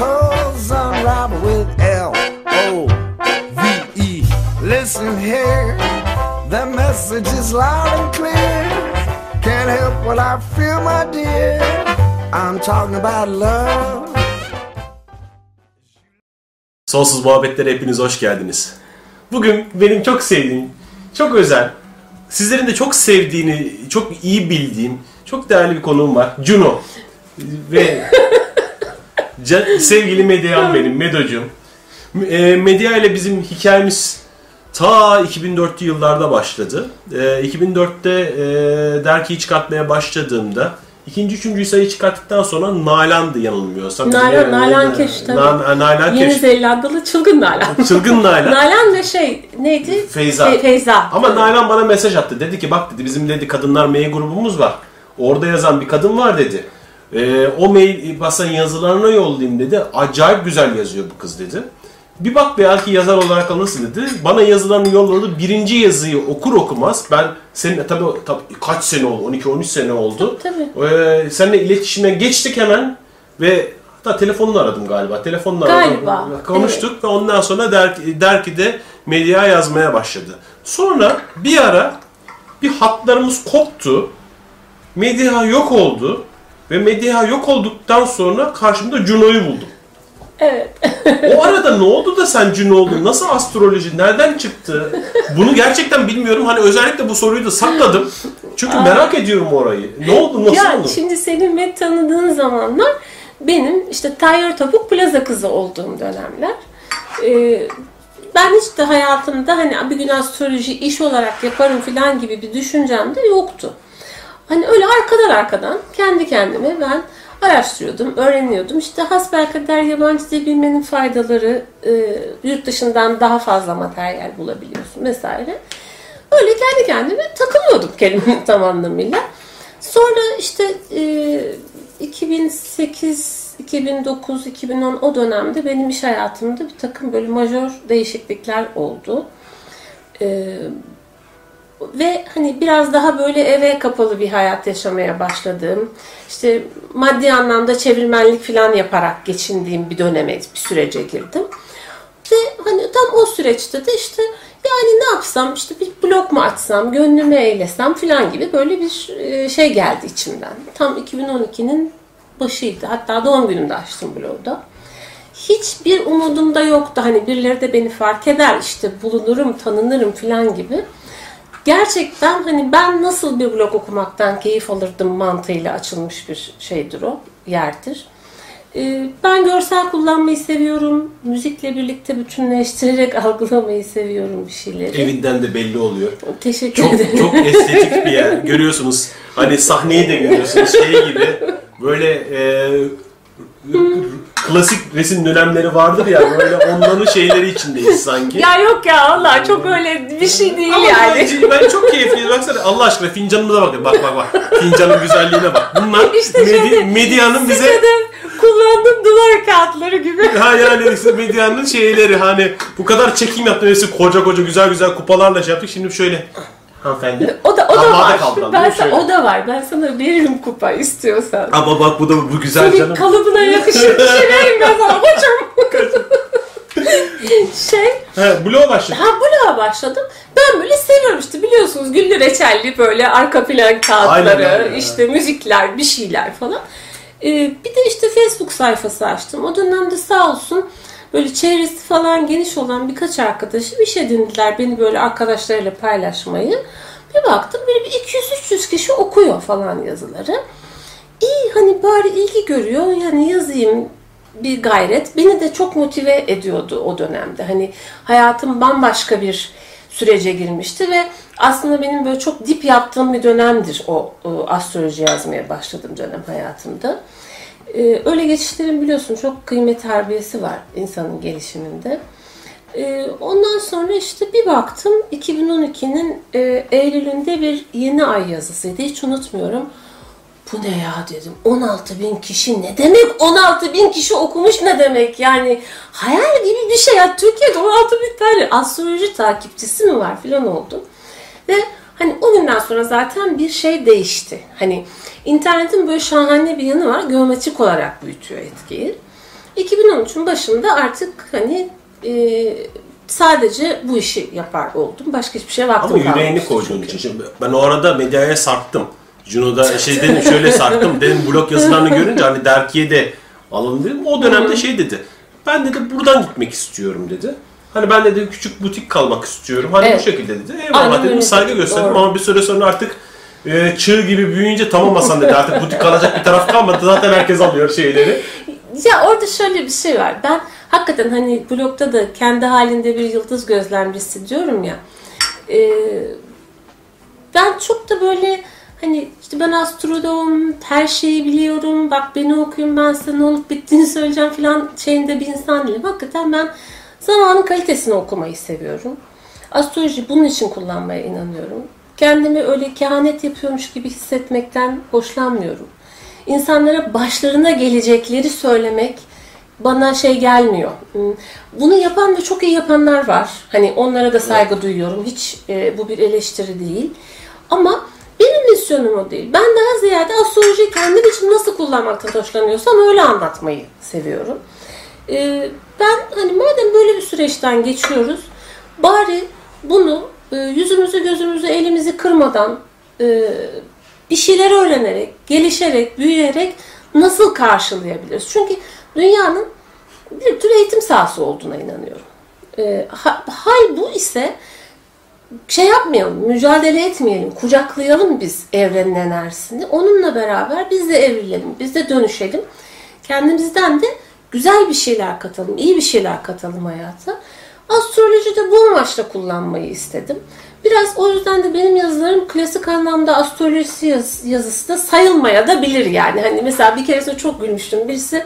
unravel with L O V E. Listen here, the message is loud and clear. Can't help what I feel, my dear. I'm talking about love. Sonsuz Muhabbetlere hepiniz hoş geldiniz. Bugün benim çok sevdiğim, çok özel, sizlerin de çok sevdiğini, çok iyi bildiğim, çok değerli bir konuğum var. Juno. Ve sevgili Medyan benim, Medo'cum. E, Medya ile bizim hikayemiz ta 2004'lü yıllarda başladı. E, 2004'te e, dergiyi çıkartmaya başladığımda ikinci, üçüncü sayı çıkarttıktan sonra Nalan'dı yanılmıyorsam. Nalan, E, Nalan Keş tabii. Na- Nalan Yeni Keş. Zelandalı çılgın Nalan. Çılgın Nalan. Nalan ve şey neydi? Feyza. Fe- Feyza. Ama Nalan bana mesaj attı. Dedi ki bak dedi bizim dedi kadınlar mail grubumuz var. Orada yazan bir kadın var dedi. Ee, o mail basan yazılarına yollayayım dedi. Acayip güzel yazıyor bu kız dedi. Bir bak belki yazar olarak alırsın dedi. Bana yazılarını yolladı. Birinci yazıyı okur okumaz. Ben senin tabii, tabii kaç sene oldu? 12-13 sene oldu. Tabii. Ee, seninle iletişime geçtik hemen ve hatta telefonunu aradım galiba. Telefonunu aradım. Galiba, Konuştuk ve ondan sonra der, der de medya yazmaya başladı. Sonra bir ara bir hatlarımız koptu. Medya yok oldu. Ve medya yok olduktan sonra karşımda Juno'yu buldum. Evet. O arada ne oldu da sen Juno oldun? Nasıl astroloji? Nereden çıktı? Bunu gerçekten bilmiyorum. Hani özellikle bu soruyu da sakladım. Çünkü merak ediyorum orayı. Ne oldu? Nasıl ya oldu? şimdi senin ve tanıdığın zamanlar benim işte Tayyar Topuk Plaza kızı olduğum dönemler. Ee, ben hiç de hayatımda hani bir gün astroloji iş olarak yaparım falan gibi bir düşüncem de yoktu. Hani öyle arkadan arkadan kendi kendime ben araştırıyordum, öğreniyordum. İşte hasbelkader yabancı dil bilmenin faydaları, e, yurt dışından daha fazla materyal bulabiliyorsun vesaire. Öyle kendi kendime takılıyordum kelimenin tam anlamıyla. Sonra işte e, 2008, 2009, 2010 o dönemde benim iş hayatımda bir takım böyle majör değişiklikler oldu. E, ve hani biraz daha böyle eve kapalı bir hayat yaşamaya başladığım, işte maddi anlamda çevirmenlik falan yaparak geçindiğim bir döneme, bir sürece girdim. Ve hani tam o süreçte de işte yani ne yapsam işte bir blog mu açsam, gönlümü eylesem falan gibi böyle bir e, şey geldi içimden. Tam 2012'nin başıydı. Hatta doğum günümde açtım blogda. Hiçbir umudum da yoktu. Hani birileri de beni fark eder işte bulunurum, tanınırım falan gibi. Gerçekten hani ben nasıl bir blog okumaktan keyif alırdım mantığıyla açılmış bir şeydir o, yerdir. Ee, Ben görsel kullanmayı seviyorum. Müzikle birlikte bütünleştirerek algılamayı seviyorum bir şeyleri. Evinden de belli oluyor. Teşekkür Çok ederim. çok estetik bir yer. Görüyorsunuz. Hani sahneyi de görüyorsunuz. Şey gibi böyle e, klasik resim dönemleri vardır ya böyle onların şeyleri içindeyiz sanki. Ya yok ya Allah çok öyle bir şey değil Ama yani. ben, ben çok keyifliyim. Baksana Allah aşkına fincanımıza bak. Bak bak bak. Fincanın güzelliğine bak. Bunlar İşte medi- medyanın bize Sitede kullandığım duvar kağıtları gibi. ha yani işte medyanın şeyleri hani bu kadar çekim yaptın hepsi koca koca güzel güzel kupalarla şey yaptık. Şimdi şöyle hanımefendi. O da o da Parmağı var. kaldıran, ben değil mi? sana, Şöyle. o da var. Ben sana veririm kupa istiyorsan. Ama bak bu da bu güzel Senin canım. kalıbına yakışır bir şey vereyim ben sana hocam. şey, He, bloğa başladık. ha bloğa başladım. Ben böyle seviyorum işte biliyorsunuz güllü reçelli böyle arka plan kağıtları, Aynen, aynen, işte müzikler, bir şeyler falan. Ee, bir de işte Facebook sayfası açtım. O dönemde sağ olsun böyle çevresi falan geniş olan birkaç arkadaşım iş edindiler beni böyle arkadaşlarıyla paylaşmayı. Bir baktım böyle bir 200-300 kişi okuyor falan yazıları. İyi hani bari ilgi görüyor yani yazayım bir gayret beni de çok motive ediyordu o dönemde. Hani hayatım bambaşka bir sürece girmişti ve aslında benim böyle çok dip yaptığım bir dönemdir o, o astroloji yazmaya başladığım dönem hayatımda. Ee, öyle geçişlerin biliyorsun çok kıymet harbiyesi var insanın gelişiminde. Ee, ondan sonra işte bir baktım 2012'nin e, Eylül'ünde bir yeni ay yazısıydı. Hiç unutmuyorum. Bu ne ya dedim. 16 bin kişi ne demek? 16 bin kişi okumuş ne demek? Yani hayal gibi bir şey. Ya Türkiye'de 16 bin tane astroloji takipçisi mi var filan oldu. Ve hani o günden sonra zaten bir şey değişti. Hani internetin böyle şahane bir yanı var. Geometrik olarak büyütüyor etkiyi. 2013'ün başında artık hani e, sadece bu işi yapar oldum. Başka hiçbir şey vaktim Ama yüreğini koyduğun için. Şimdi ben o arada medyaya sarktım. Juno'da şey dedim şöyle sarktım. Dedim blog yazılarını görünce hani dergiye de alalım dedim. O dönemde şey dedi. Ben dedi buradan gitmek istiyorum dedi. Hani ben dedi küçük butik kalmak istiyorum. Hani Evet. bu şekilde dedi. Eyvallah Aynen dedim öyle saygı gösterdim doğru. ama bir süre sonra artık e, çığ gibi büyüyünce tamam Hasan dedi artık butik kalacak bir taraf kalmadı. Zaten herkes alıyor şeyleri. Ya orada şöyle bir şey var. Ben hakikaten hani blogda da kendi halinde bir yıldız gözlemcisi diyorum ya. e, ben çok da böyle hani işte ben astrologum, her şeyi biliyorum, bak beni okuyun ben size ne olup bittiğini söyleyeceğim falan şeyinde bir insan değilim. Hakikaten ben zamanın kalitesini okumayı seviyorum. Astroloji bunun için kullanmaya inanıyorum. Kendimi öyle kehanet yapıyormuş gibi hissetmekten hoşlanmıyorum. İnsanlara başlarına gelecekleri söylemek bana şey gelmiyor. Hmm, Bunu yapan ve çok iyi yapanlar var. Hani onlara da saygı duyuyorum. Hiç e, bu bir eleştiri değil. Ama benim misyonum o değil. Ben daha ziyade astrolojiyi kendim için nasıl kullanmaktan hoşlanıyorsam öyle anlatmayı seviyorum. E, ben hani madem böyle bir süreçten geçiyoruz, bari bunu e, yüzümüzü, gözümüzü, elimizi kırmadan e, bir şeyler öğrenerek, gelişerek, büyüyerek nasıl karşılayabiliriz? Çünkü dünyanın bir tür eğitim sahası olduğuna inanıyorum. E, ha- hal bu ise şey yapmayalım, mücadele etmeyelim, kucaklayalım biz evrenin enerjisini. Onunla beraber biz de evrilelim, biz de dönüşelim. Kendimizden de güzel bir şeyler katalım, iyi bir şeyler katalım hayata. Astroloji de bu amaçla kullanmayı istedim. Biraz o yüzden de benim yazılarım klasik anlamda astroloji yaz- yazısı da sayılmaya da bilir yani. Hani mesela bir keresinde çok gülmüştüm. Birisi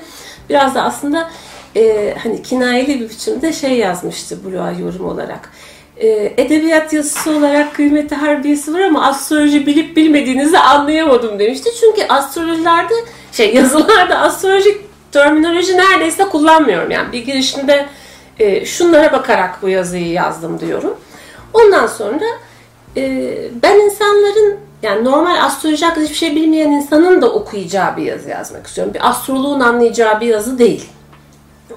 biraz da aslında e, hani kinayeli bir biçimde şey yazmıştı bloğa yorum olarak. E, edebiyat yazısı olarak kıymeti harbiyesi var ama astroloji bilip bilmediğinizi anlayamadım demişti. Çünkü astrolojilerde şey yazılarda astrolojik terminoloji neredeyse kullanmıyorum. Yani bir girişimde e, şunlara bakarak bu yazıyı yazdım diyorum. Ondan sonra e, ben insanların yani normal astroloji hakkında hiçbir şey bilmeyen insanın da okuyacağı bir yazı yazmak istiyorum. Bir astroloğun anlayacağı bir yazı değil.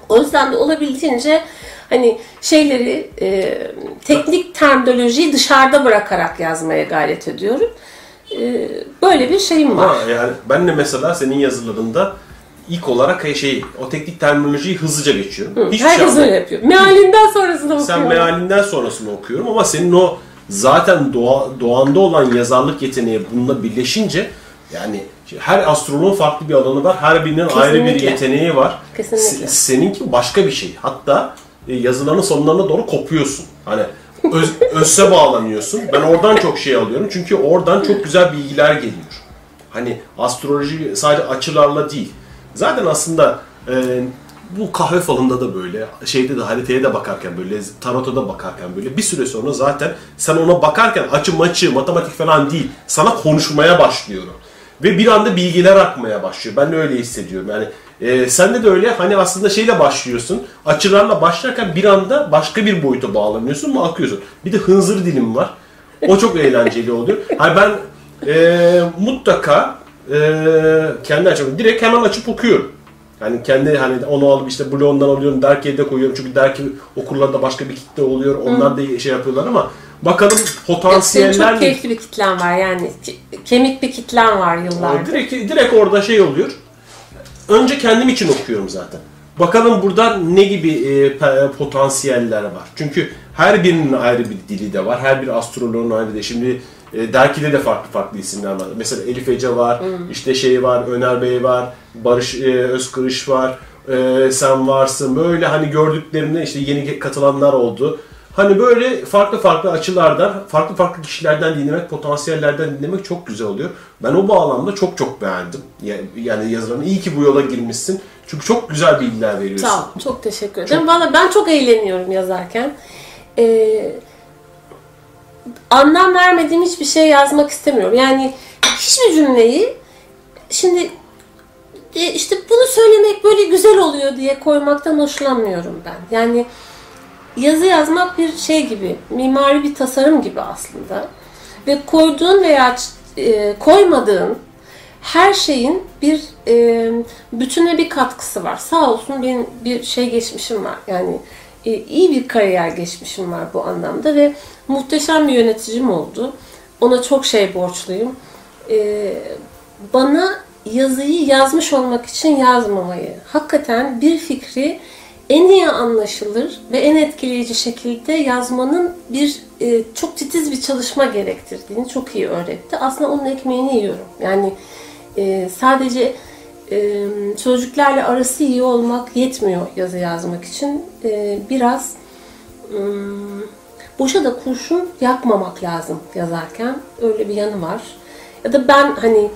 O yüzden de olabildiğince hani şeyleri e, teknik terminolojiyi dışarıda bırakarak yazmaya gayret ediyorum. E, böyle bir şeyim var. Ama yani ben de mesela senin yazılarında ilk olarak şey o teknik terminolojiyi hızlıca geçiyorum. Hiçbir şey Herkes anlamıyorum. öyle yapıyor. Mealinden sonrasında Sen okuyorum. mealinden sonrasını okuyorum ama senin o zaten doğa, doğanda olan yazarlık yeteneği bununla birleşince yani her astroloğun farklı bir alanı var. Her birinin ayrı bir Kesinlikle. yeteneği var. Kesinlikle. Se- seninki başka bir şey. Hatta e, yazıların sonlarına doğru kopuyorsun. Hani öz, özse bağlanıyorsun. Ben oradan çok şey alıyorum. Çünkü oradan çok güzel bilgiler geliyor. Hani astroloji sadece açılarla değil. Zaten aslında e, bu kahve falında da böyle, şeyde de haritaya da bakarken böyle, tarota da bakarken böyle bir süre sonra zaten sen ona bakarken açı maçı, matematik falan değil, sana konuşmaya başlıyor. Ve bir anda bilgiler akmaya başlıyor. Ben de öyle hissediyorum. Yani e, sende de öyle hani aslında şeyle başlıyorsun. Açılarla başlarken bir anda başka bir boyuta bağlanıyorsun mu akıyorsun. Bir de hınzır dilim var. O çok eğlenceli oluyor. Hani ben e, mutlaka e, kendi açımdan direkt hemen açıp okuyorum. Yani kendi hani onu alıp işte blogdan alıyorum, derkiye de koyuyorum. Çünkü derki okurlarda başka bir kitle oluyor. Onlar da şey yapıyorlar ama bakalım Senin potansiyeller çok keyifli bir kitlen var yani ke- kemik bir kitlen var yıllardır. direkt, direkt orada şey oluyor. Önce kendim için okuyorum zaten. Bakalım burada ne gibi e, potansiyeller var. Çünkü her birinin ayrı bir dili de var. Her bir astroloğun ayrı de. Şimdi e, dergide de farklı farklı isimler var. Mesela Elif Ece var, işte şey var, Öner Bey var, Barış e, Özkırış var, e, sen varsın. Böyle hani gördüklerini işte yeni katılanlar oldu. Hani böyle farklı farklı açılardan, farklı farklı kişilerden dinlemek, potansiyellerden dinlemek çok güzel oluyor. Ben o bağlamda çok çok beğendim. Ya- Yani yazılarını iyi ki bu yola girmişsin. Çünkü çok güzel bilgiler veriyorsun. Sağ ol. Çok teşekkür ederim. Valla ben çok eğleniyorum yazarken. Ee, anlam vermediğim hiçbir şey yazmak istemiyorum. Yani hiçbir cümleyi şimdi e, işte bunu söylemek böyle güzel oluyor diye koymaktan hoşlanmıyorum ben. Yani yazı yazmak bir şey gibi, mimari bir tasarım gibi aslında. Ve koyduğun veya e, koymadığın her şeyin bir e, bütüne bir katkısı var. Sağ olsun benim bir şey geçmişim var. Yani iyi bir kariyer geçmişim var bu anlamda ve muhteşem bir yöneticim oldu. Ona çok şey borçluyum. E, bana yazıyı yazmış olmak için yazmamayı, hakikaten bir fikri en iyi anlaşılır ve en etkileyici şekilde yazmanın bir e, çok titiz bir çalışma gerektirdiğini çok iyi öğretti. Aslında onun ekmeğini yiyorum. Yani e, sadece e, sözcüklerle arası iyi olmak yetmiyor yazı yazmak için. E, biraz ım, boşa da kurşun yakmamak lazım yazarken. Öyle bir yanı var. Ya da ben hani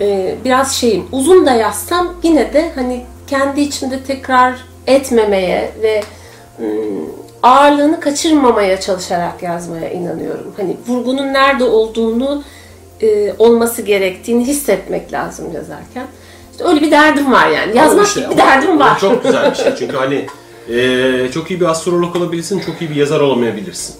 e, biraz şeyim uzun da yazsam yine de hani kendi içimde tekrar etmemeye ve ım, ağırlığını kaçırmamaya çalışarak yazmaya inanıyorum. Hani vurgunun nerede olduğunu e, olması gerektiğini hissetmek lazım yazarken. İşte öyle bir derdim var yani. Yazmak İşte gibi bir derdim var. Çok güzel bir şey. Çünkü hani e, çok iyi bir astrolog olabilirsin, çok iyi bir yazar olamayabilirsin.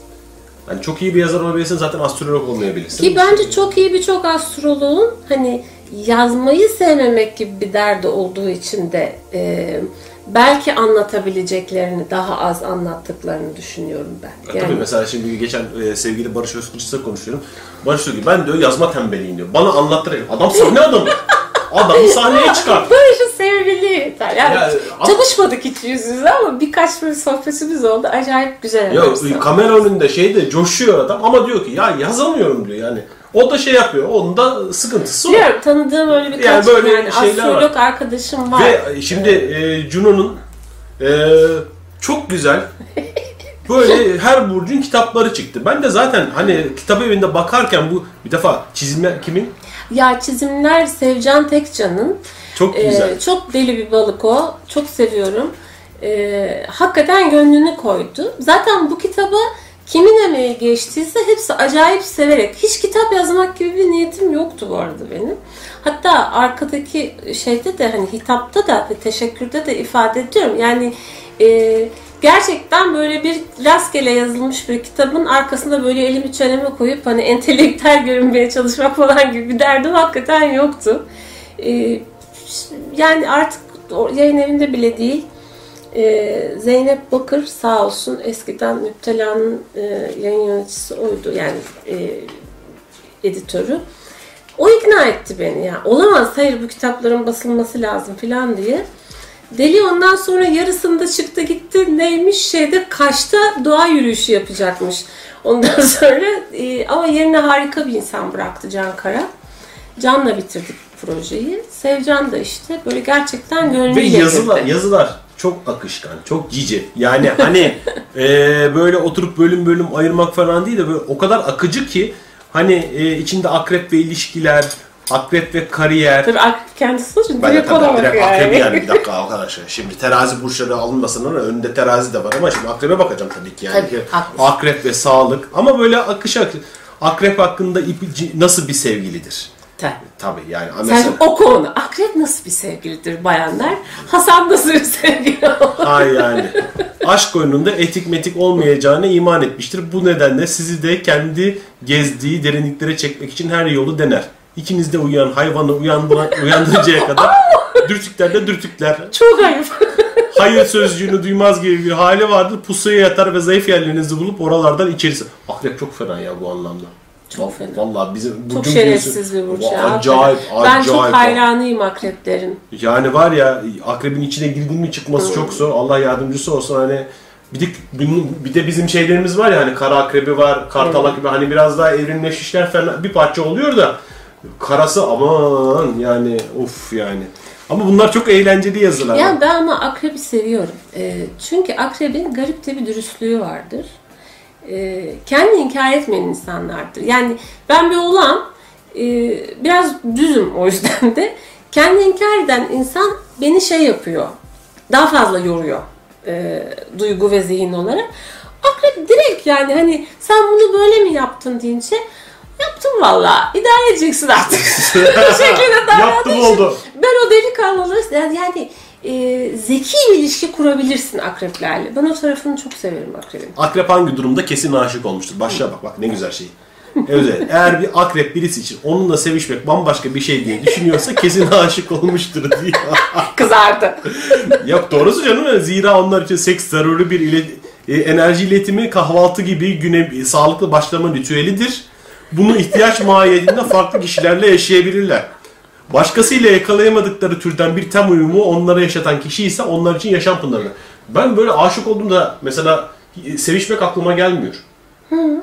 Hani çok iyi bir yazar olabilirsin zaten astrolog olmayabilirsin. Ki bence çok iyi birçok astroloğun hani yazmayı sevmemek gibi bir derdi olduğu için de e, belki anlatabileceklerini daha az anlattıklarını düşünüyorum ben. Ya Tabii mesela şimdi geçen e, sevgili Barış Özkılıç'la konuşuyorum. Barış diyor ki ben diyor yazma tembeliyim diyor. Bana anlattır. Adam sahne adamı. Adam sahneye çıkar. Barış'ın sevebildiği yeter. Yani Ya, çalışmadık hiç yüz yüze ama birkaç böyle sohbetimiz oldu. Acayip güzel. Ya var. kamera önünde şeyde coşuyor adam ama diyor ki ya yazamıyorum diyor yani. O da şey yapıyor. Onun da sıkıntısı. Biliyorum tanıdığım öyle birkaç Yani böyle yani şeyler var. arkadaşım var. Ve şimdi e, Juno'nun e, çok güzel böyle her burcun kitapları çıktı. Ben de zaten hani kitap evinde bakarken bu bir defa çizimler kimin? Ya çizimler Sevcan Tekcan'ın. Çok Ee, güzel. çok deli bir balık o. Çok seviyorum. Ee, hakikaten gönlünü koydu. Zaten bu kitaba kimin emeği geçtiyse hepsi acayip severek. Hiç kitap yazmak gibi bir niyetim yoktu bu arada benim. Hatta arkadaki şeyde de hani hitapta da ve teşekkürde de ifade ediyorum. Yani e, gerçekten böyle bir rastgele yazılmış bir kitabın arkasında böyle elimi çeneme koyup hani entelektüel görünmeye çalışmak falan gibi bir derdim hakikaten yoktu. Ee, yani artık yayın evinde bile değil. Ee, Zeynep Bakır sağ olsun eskiden Müptela'nın e, yayın yöneticisi oydu yani e, editörü. O ikna etti beni ya. Olamaz hayır bu kitapların basılması lazım filan diye. Deli ondan sonra yarısında çıktı gitti neymiş şeyde Kaş'ta doğa yürüyüşü yapacakmış. Ondan sonra e, ama yerine harika bir insan bıraktı Can Kara. Can'la bitirdik projeyi. Sevcan da işte böyle gerçekten Ve gönlüyle yazılar, girdi. yazılar çok akışkan, çok cici. Yani hani e, böyle oturup bölüm bölüm ayırmak falan değil de böyle o kadar akıcı ki hani e, içinde akrep ve ilişkiler, akrep ve kariyer. Tabii akrep kendisi için Ben direkt ona direkt bakıyor akrebi yani. bir dakika arkadaşlar. Şimdi terazi burçları alınmasın ama önünde terazi de var ama şimdi akrebe bakacağım tabii ki yani. Tabii, haklısın. Akrep ve sağlık ama böyle akış akış. Akrep hakkında ipi- nasıl bir sevgilidir? Tabii. Tabii yani. Sen Mesela, şimdi o konu. Akrep nasıl bir sevgilidir bayanlar? Hasan nasıl bir sevgili olur? Hay yani. Aşk oyununda etik metik olmayacağına iman etmiştir. Bu nedenle sizi de kendi gezdiği derinliklere çekmek için her yolu dener. İkiniz de uyuyan hayvanı uyandıran, uyandırıncaya kadar dürtükler de dürtükler. Çok ayıp. Hayır sözcüğünü duymaz gibi bir hali vardır. Pusuya yatar ve zayıf yerlerinizi bulup oralardan içerisi. Akrep çok fena ya bu anlamda. Çok fena. Vallahi bizim Çok burcun şerefsiz birisi- bir burç ya. Acayip, Ben acayip. çok hayranıyım akreplerin. Yani var ya akrebin içine girdin mi çıkması çok zor. Allah yardımcısı olsun hani bir de, bir de bizim şeylerimiz var ya hani kara akrebi var, kartal akrebi hani biraz daha evrimleşmişler falan bir parça oluyor da karası aman yani of yani. Ama bunlar çok eğlenceli yazılar. Ya ben ama akrebi seviyorum. Ee, çünkü akrebin garip de bir dürüstlüğü vardır. e, kendini inkar etmeyen insanlardır. Yani ben bir oğlan e, biraz düzüm o yüzden de kendini inkar eden insan beni şey yapıyor. Daha fazla yoruyor e, duygu ve zihin olarak. Akrep direkt yani hani sen bunu böyle mi yaptın deyince yaptım valla idare edeceksin artık. Bu şekilde Yaptım oldu. Ben o delikanlılığı yani, yani e, zeki bir ilişki kurabilirsin akreplerle. Ben o tarafını çok severim akrebin. Akrep hangi durumda kesin aşık olmuştur? Başla bak bak ne güzel şey. Evet, eğer bir akrep birisi için onunla sevişmek bambaşka bir şey diye düşünüyorsa kesin aşık olmuştur diye. Kızardı. Yok doğrusu canım. Zira onlar için seks zaruri bir ile, e, enerji iletimi kahvaltı gibi güne sağlıklı başlama ritüelidir. Bunu ihtiyaç mahiyetinde farklı kişilerle yaşayabilirler. Başkasıyla yakalayamadıkları türden bir tem uyumu onlara yaşatan kişi ise onlar için yaşam pınarı. Ben böyle aşık olduğumda mesela sevişmek aklıma gelmiyor.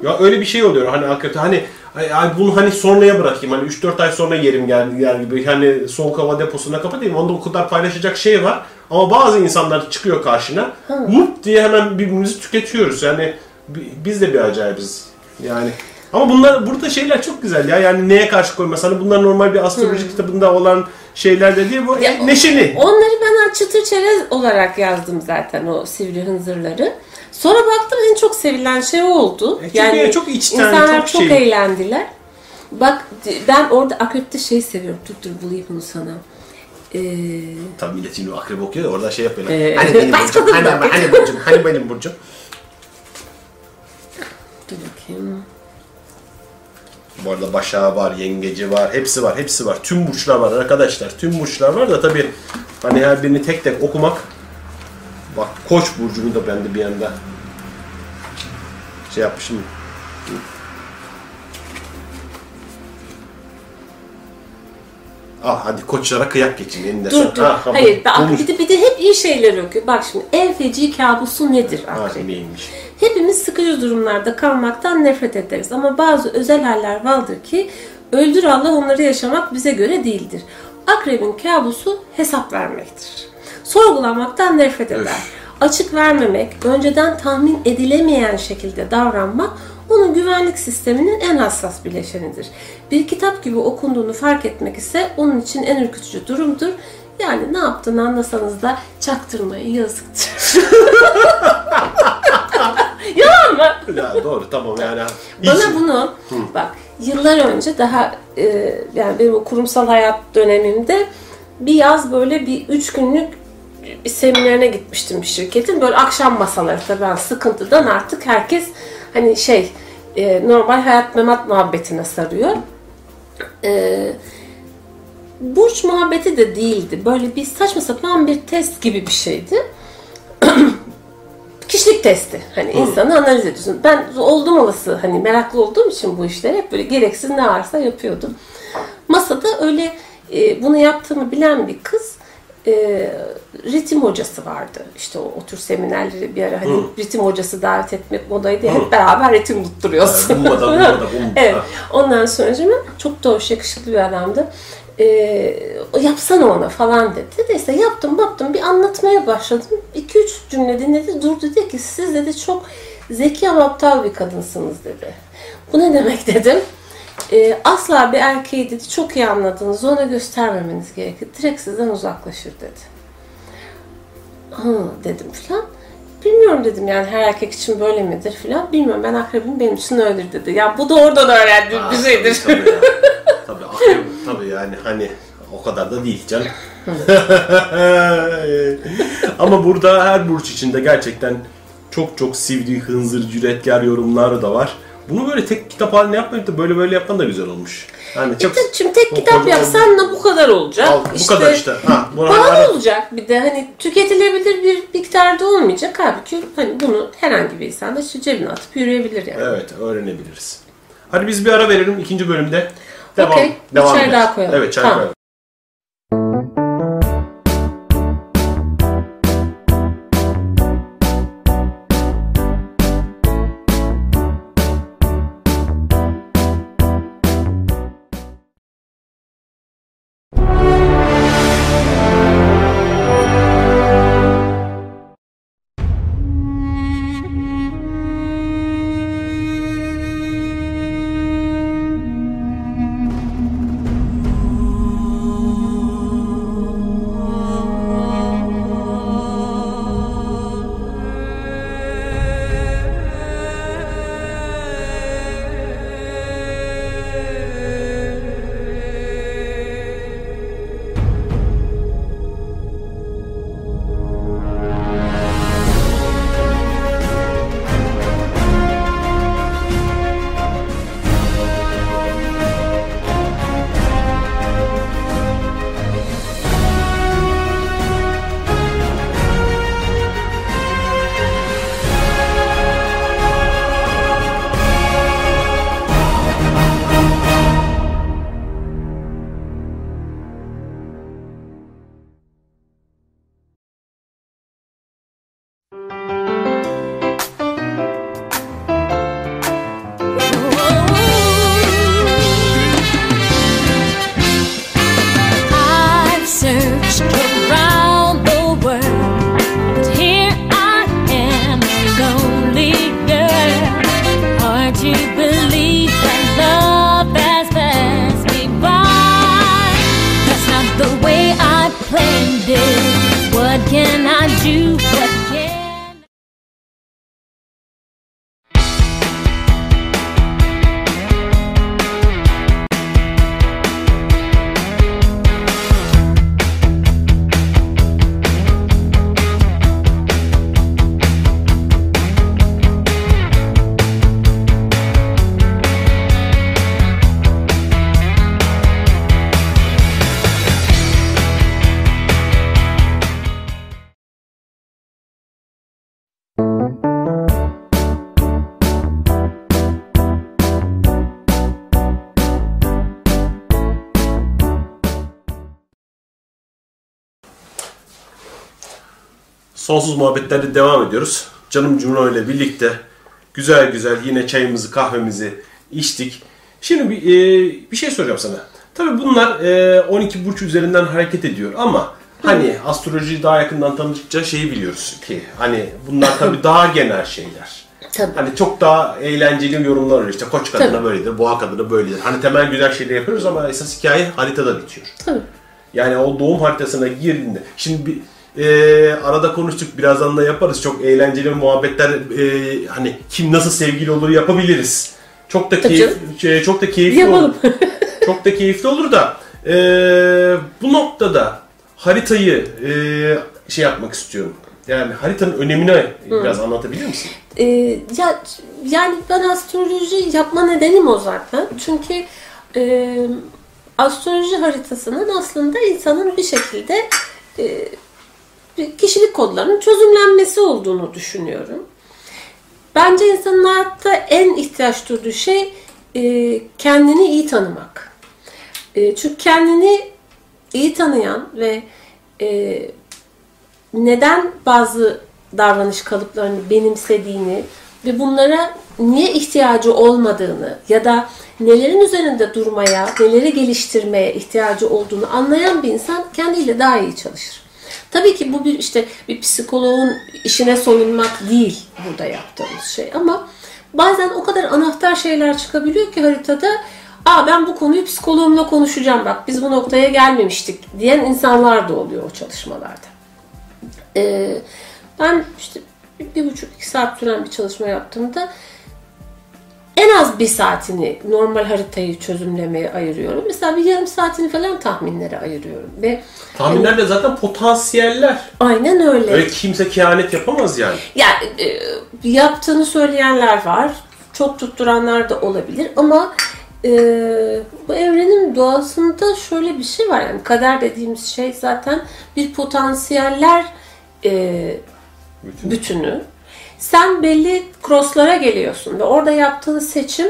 Ya öyle bir şey oluyor hani hakikaten. Hani ay, bunu hani sonraya bırakayım hani 3-4 ay sonra yerim gel, yer gibi. Hani soğuk hava deposuna kapatayım onda o kadar paylaşacak şey var. Ama bazı insanlar çıkıyor karşına vup! diye hemen birbirimizi tüketiyoruz. Yani bi- biz de bir acayibiz yani ama bunlar burada şeyler çok güzel ya yani neye karşı koyması hani bunlar normal bir astroloji kitabında olan şeyler de değil bu Ya, e, neşeli. Onları ben çıtır çerez olarak yazdım zaten o sivri hınzırları. Sonra baktım en çok sevilen şey o oldu. E, çünkü çok içten, insanlar çok çok, şey. eğlendiler. Bak ben orada akrepte şey seviyorum. Dur dur bulayım bunu sana. Ee, Tabii milletin akrep okuyor ya orada şey yapıyorlar. Ee, hani benim burcum, da- hani, hani burcum, hani benim burcum. dur bakayım. Bu arada başağı var, yengeci var, hepsi var, hepsi var. Tüm burçlar var arkadaşlar. Tüm burçlar var da tabii hani her birini tek tek okumak. Bak Koç burcunu da ben de bir yanda şey yapmışım. Ah hadi koçlara kıyak geçin eninde Dur dur. Ha, ha, Hayır. bak, bir, de, bir de hep iyi şeyler okuyor. Bak şimdi en feci kabusu nedir Ha, akrep? neymiş? Hepimiz sıkıcı durumlarda kalmaktan nefret ederiz ama bazı özel haller vardır ki öldür Allah onları yaşamak bize göre değildir. Akrebin kabusu hesap vermektir. Sorgulamaktan nefret eder. Öf. Açık vermemek, önceden tahmin edilemeyen şekilde davranmak onun güvenlik sisteminin en hassas bileşenidir. Bir kitap gibi okunduğunu fark etmek ise onun için en ürkütücü durumdur. Yani ne yaptığını anlasanız da çaktırmayın yazıktır. Yalan mı? Ya doğru tamam yani. Bana Hiç- bunu bak yıllar önce daha e, yani benim o kurumsal hayat dönemimde bir yaz böyle bir üç günlük bir seminerine gitmiştim bir şirketin. Böyle akşam masaları tabii ben sıkıntıdan artık herkes hani şey e, normal hayat memat muhabbetine sarıyor. E, burç muhabbeti de değildi. Böyle bir saçma sapan bir test gibi bir şeydi kişilik testi. Hani insanı analiz ediyorsun. Ben oldum olası hani meraklı olduğum için bu işlere hep böyle gereksiz ne varsa yapıyordum. Masada öyle e, bunu yaptığımı bilen bir kız e, ritim hocası vardı. İşte o, o tür seminerleri bir ara hani ritim hocası davet etmek modaydı. ya, Hep beraber ritim tutturuyorsun. Bulmadan bulmadan bulmadan. Evet. Ondan sonra çok da hoş yakışıklı bir adamdı. O yapsana ona falan dedi. Neyse yaptım yaptım bir anlatmaya başladım. 2-3 cümle dinledi. Dur dedi ki siz dedi çok zeki ama aptal bir kadınsınız dedi. Bu ne demek dedim. Ee, asla bir erkeği dedi çok iyi anladığınızı ona göstermemeniz gerekir. Direkt sizden uzaklaşır dedi. Hı dedim filan. Bilmiyorum dedim yani her erkek için böyle midir filan. Bilmiyorum ben akrebim benim için öyledir dedi. Ya bu da oradan öğrendiğim bir şeydir. Tabii, tabii, ya. tabii, akrep, tabii yani hani o kadar da değil canım. Ama burada her burç içinde gerçekten çok çok sivri, hınzır, cüretkar yorumlar da var. Bunu böyle tek kitap haline yapmayıp da böyle böyle yapman da güzel olmuş. Yani çok Şimdi tek O kitap yapsan da bu kadar olacak. Al, bu kadar işte. Ha, Pahalı olacak bir de hani tüketilebilir bir miktarda olmayacak. Halbuki hani bunu herhangi bir insan da işte cebine atıp yürüyebilir yani. Evet, öğrenebiliriz. Hadi biz bir ara verelim ikinci bölümde. Devam, bir devam çay ederiz. daha koyalım. Evet, çay Tamam. koyalım. Sonsuz muhabbetlerle devam ediyoruz. Canım Cumhur ile birlikte güzel güzel yine çayımızı kahvemizi içtik. Şimdi bir, e, bir şey soracağım sana. Tabii bunlar e, 12 burç üzerinden hareket ediyor ama hani astrolojiyi daha yakından tanıdıkça şeyi biliyoruz ki hani bunlar tabii daha genel şeyler. Tabii. Hani çok daha eğlenceli yorumlar oluyor. İşte koç kadına Tabii. böyledir, boğa kadına böyledir. Hani temel güzel şeyler yapıyoruz ama esas hikaye haritada bitiyor. Tabii. Yani o doğum haritasına girdiğinde. Şimdi bir e, arada konuştuk birazdan da yaparız. Çok eğlenceli muhabbetler e, hani kim nasıl sevgili olur yapabiliriz. Çok da keyif, şey, çok da keyifli olur. Yapalım. çok da keyifli olur da e, bu noktada haritayı e, şey yapmak istiyorum. Yani haritanın önemini biraz anlatabilir misin? Ee, ya yani ben astroloji yapma nedenim o zaten. Çünkü e, astroloji haritasının aslında insanın bir şekilde e, kişilik kodlarının çözümlenmesi olduğunu düşünüyorum. Bence insanın hayatta en ihtiyaç duyduğu şey e, kendini iyi tanımak. E, çünkü kendini iyi tanıyan ve e, neden bazı davranış kalıplarını benimsediğini ve bunlara niye ihtiyacı olmadığını ya da nelerin üzerinde durmaya, neleri geliştirmeye ihtiyacı olduğunu anlayan bir insan kendiyle daha iyi çalışır. Tabii ki bu bir işte bir psikoloğun işine soyunmak değil burada yaptığımız şey ama bazen o kadar anahtar şeyler çıkabiliyor ki haritada Aa ben bu konuyu psikoloğumla konuşacağım bak biz bu noktaya gelmemiştik diyen insanlar da oluyor o çalışmalarda. Ee, ben işte bir, buçuk iki saat süren bir çalışma yaptığımda en az bir saatini normal haritayı çözümlemeye ayırıyorum. Mesela bir yarım saatini falan tahminlere ayırıyorum. Ve Tahminler de zaten potansiyeller. aynen öyle. Öyle kimse kehanet yapamaz yani. Yani e, yaptığını söyleyenler var. Çok tutturanlar da olabilir ama e, bu evrenin doğasında şöyle bir şey var. Yani kader dediğimiz şey zaten bir potansiyeller e, bütünü. Sen belli crosslara geliyorsun ve orada yaptığın seçim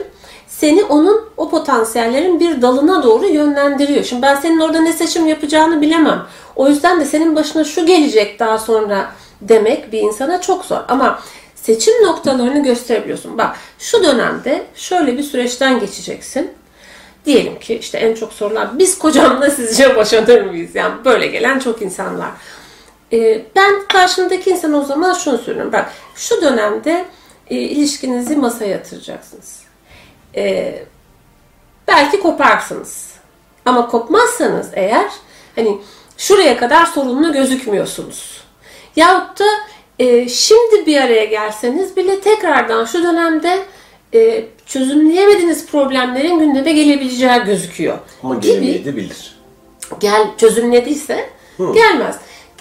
seni onun o potansiyellerin bir dalına doğru yönlendiriyor. Şimdi ben senin orada ne seçim yapacağını bilemem. O yüzden de senin başına şu gelecek daha sonra demek bir insana çok zor. Ama seçim noktalarını gösterebiliyorsun. Bak şu dönemde şöyle bir süreçten geçeceksin. Diyelim ki işte en çok sorulan biz kocamla sizce boşanır mıyız? Yani böyle gelen çok insan var. Ee, ben karşımdaki insana o zaman şunu söylüyorum. Bak şu dönemde e, ilişkinizi masaya yatıracaksınız. Ee, belki koparsınız. Ama kopmazsanız eğer hani şuraya kadar sorunlu gözükmüyorsunuz. Yahut da e, şimdi bir araya gelseniz bile tekrardan şu dönemde e, çözümleyemediğiniz problemlerin gündeme gelebileceği gözüküyor. Ama gelemeyebilir. gel çözümlediyse gelmez.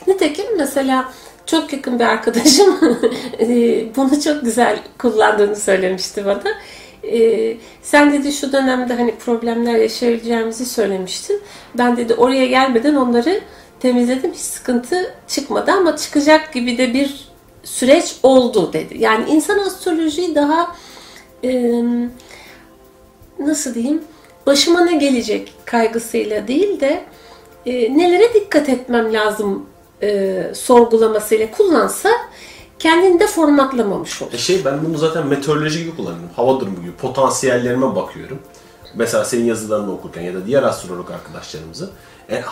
Nitekim mesela çok yakın bir arkadaşım e, bunu çok güzel kullandığını söylemişti bana. E, sen dedi şu dönemde hani problemler yaşayabileceğimizi söylemiştin. Ben dedi oraya gelmeden onları temizledim. Hiç sıkıntı çıkmadı ama çıkacak gibi de bir süreç oldu dedi. Yani insan astrolojiyi daha e, nasıl diyeyim başıma ne gelecek kaygısıyla değil de e, nelere dikkat etmem lazım e, sorgulamasıyla kullansa kendini de formatlamamış olur. E şey ben bunu zaten meteoroloji gibi kullanıyorum. Hava durumu gibi potansiyellerime bakıyorum. Mesela senin yazılarını okurken ya da diğer astrolog arkadaşlarımızı. E,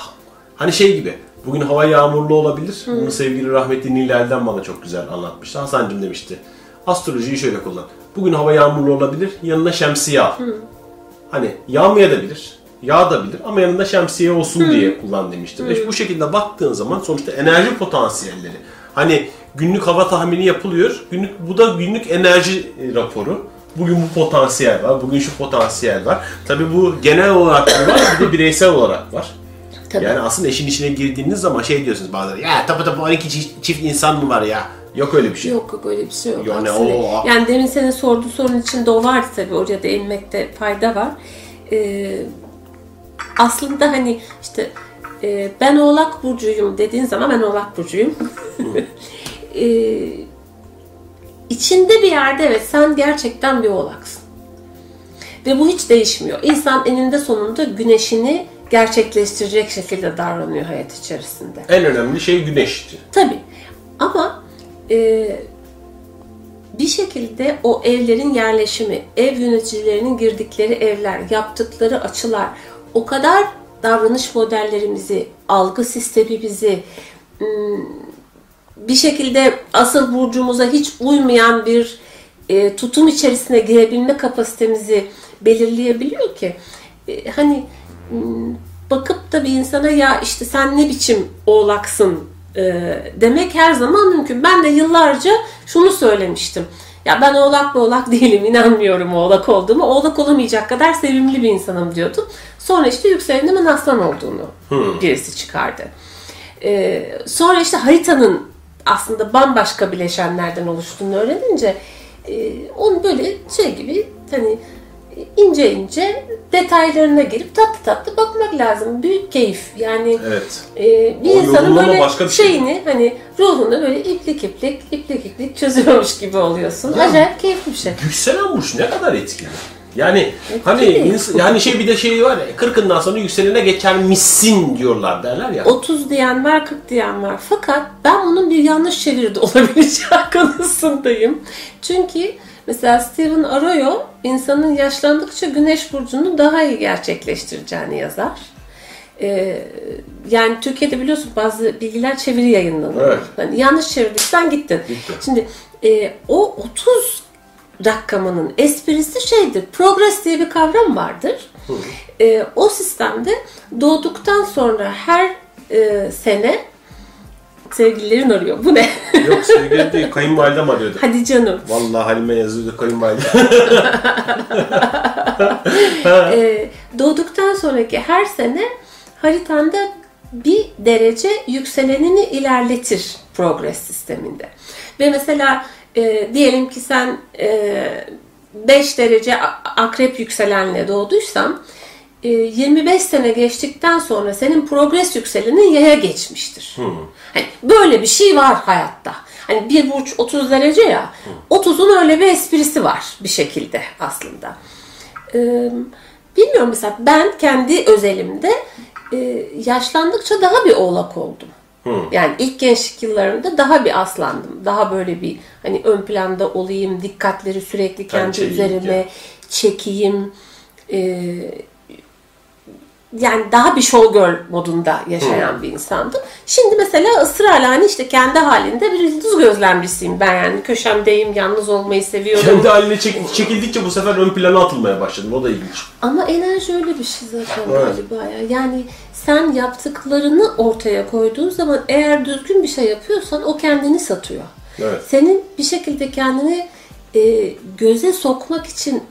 hani şey gibi bugün hava yağmurlu olabilir. Bunu sevgili rahmetli Nilel'den bana çok güzel anlatmıştı. Hasan'cım demişti. Astrolojiyi şöyle kullan. Bugün hava yağmurlu olabilir. Yanına şemsiye al. Hani yağmayabilir. Yağ da bilir ama yanında şemsiye olsun diye kullan demiştim. Ve bu şekilde baktığın zaman sonuçta enerji potansiyelleri. Hani günlük hava tahmini yapılıyor. Günlük bu da günlük enerji e, raporu. Bugün bu potansiyel var, bugün şu potansiyel var. Tabii bu genel olarak var, bir de bireysel olarak var. Tabii. Yani aslında işin içine girdiğiniz zaman şey diyorsunuz bazıları, ya tapu tapu 12 çift, insan mı var ya? Yok öyle bir şey. Yok yok öyle bir şey yok. Yani Aksine. o- Yani demin senin sorduğun sorun içinde o vardı tabii. Oraya değinmekte fayda var. Ee, aslında hani işte e, ben oğlak burcuyum dediğin zaman ben oğlak burcuyum. ee, içinde bir yerde evet sen gerçekten bir oğlaksın. Ve bu hiç değişmiyor. İnsan eninde sonunda güneşini gerçekleştirecek şekilde davranıyor hayat içerisinde. En önemli şey güneşti. Tabii. Ama e, bir şekilde o evlerin yerleşimi, ev yöneticilerinin girdikleri evler, yaptıkları açılar o kadar davranış modellerimizi, algı sistemimizi ım, bir şekilde asıl burcumuza hiç uymayan bir e, tutum içerisine girebilme kapasitemizi belirleyebiliyor ki e, hani m, bakıp da bir insana ya işte sen ne biçim oğlaksın e, demek her zaman mümkün. Ben de yıllarca şunu söylemiştim. Ya ben oğlak mı oğlak değilim inanmıyorum oğlak olduğumu. Oğlak olamayacak kadar sevimli bir insanım diyordum. Sonra işte yükselenimin aslan olduğunu birisi çıkardı. Ee, sonra işte haritanın aslında bambaşka bileşenlerden oluştuğunu öğrenince e, onu böyle şey gibi hani ince ince detaylarına girip tatlı tatlı bakmak lazım. Büyük keyif. Yani Evet. e, bir O insanın böyle başka bir şey. şeyini hani ruhunu böyle iplik iplik iplik iplik çözüyormuş gibi oluyorsun. Ya. Acayip keyifli bir şey. Yükselen burç ne kadar etkili. Yani Etkili. hani ins- yani şey bir de şey var ya 40'ından sonra yükselene geçermişsin diyorlar derler ya. 30 diyen var, 40 diyen var. Fakat ben bunun bir yanlış çeviride olabileceği konusundayım. Çünkü mesela Stephen Arroyo insanın yaşlandıkça güneş burcunu daha iyi gerçekleştireceğini yazar. Ee, yani Türkiye'de biliyorsun bazı bilgiler çeviri yayınlanıyor. Evet. Hani yanlış çevirdiysen gittin. Gitti. Şimdi e, o 30 rakamının esprisi şeydir. Progress diye bir kavram vardır. E, o sistemde doğduktan sonra her e, sene sevgililerin arıyor. Bu ne? Yok sevgili değil kayınvalidem arıyordu. Hadi canım. Vallahi Halime yazıyordu kayınvalide. E, doğduktan sonraki her sene haritanda bir derece yükselenini ilerletir progress sisteminde. Ve mesela e, diyelim ki sen 5 derece akrep yükselenle doğduysan e, 25 sene geçtikten sonra senin progress yükselenin yaya geçmiştir. Hani böyle bir şey var hayatta. Hani bir burç 30 derece ya. 30'un öyle bir esprisi var bir şekilde aslında. Ee, bilmiyorum mesela ben kendi özelimde e, yaşlandıkça daha bir oğlak oldum. Yani ilk gençlik yıllarımda daha bir aslandım. Daha böyle bir hani ön planda olayım, dikkatleri sürekli kendi üzerime yani. çekeyim. Ee, yani daha bir showgirl modunda yaşayan bir insandım. Şimdi mesela ısrarla hani işte kendi halinde bir yıldız gözlemcisiyim ben yani. Köşemdeyim, yalnız olmayı seviyorum. Kendi haline çek- çekildikçe bu sefer ön plana atılmaya başladım. O da ilginç. Ama enerji öyle bir şey zaten Evet. galiba ya. Yani sen yaptıklarını ortaya koyduğun zaman eğer düzgün bir şey yapıyorsan o kendini satıyor. Evet. Senin bir şekilde kendini e, göze sokmak için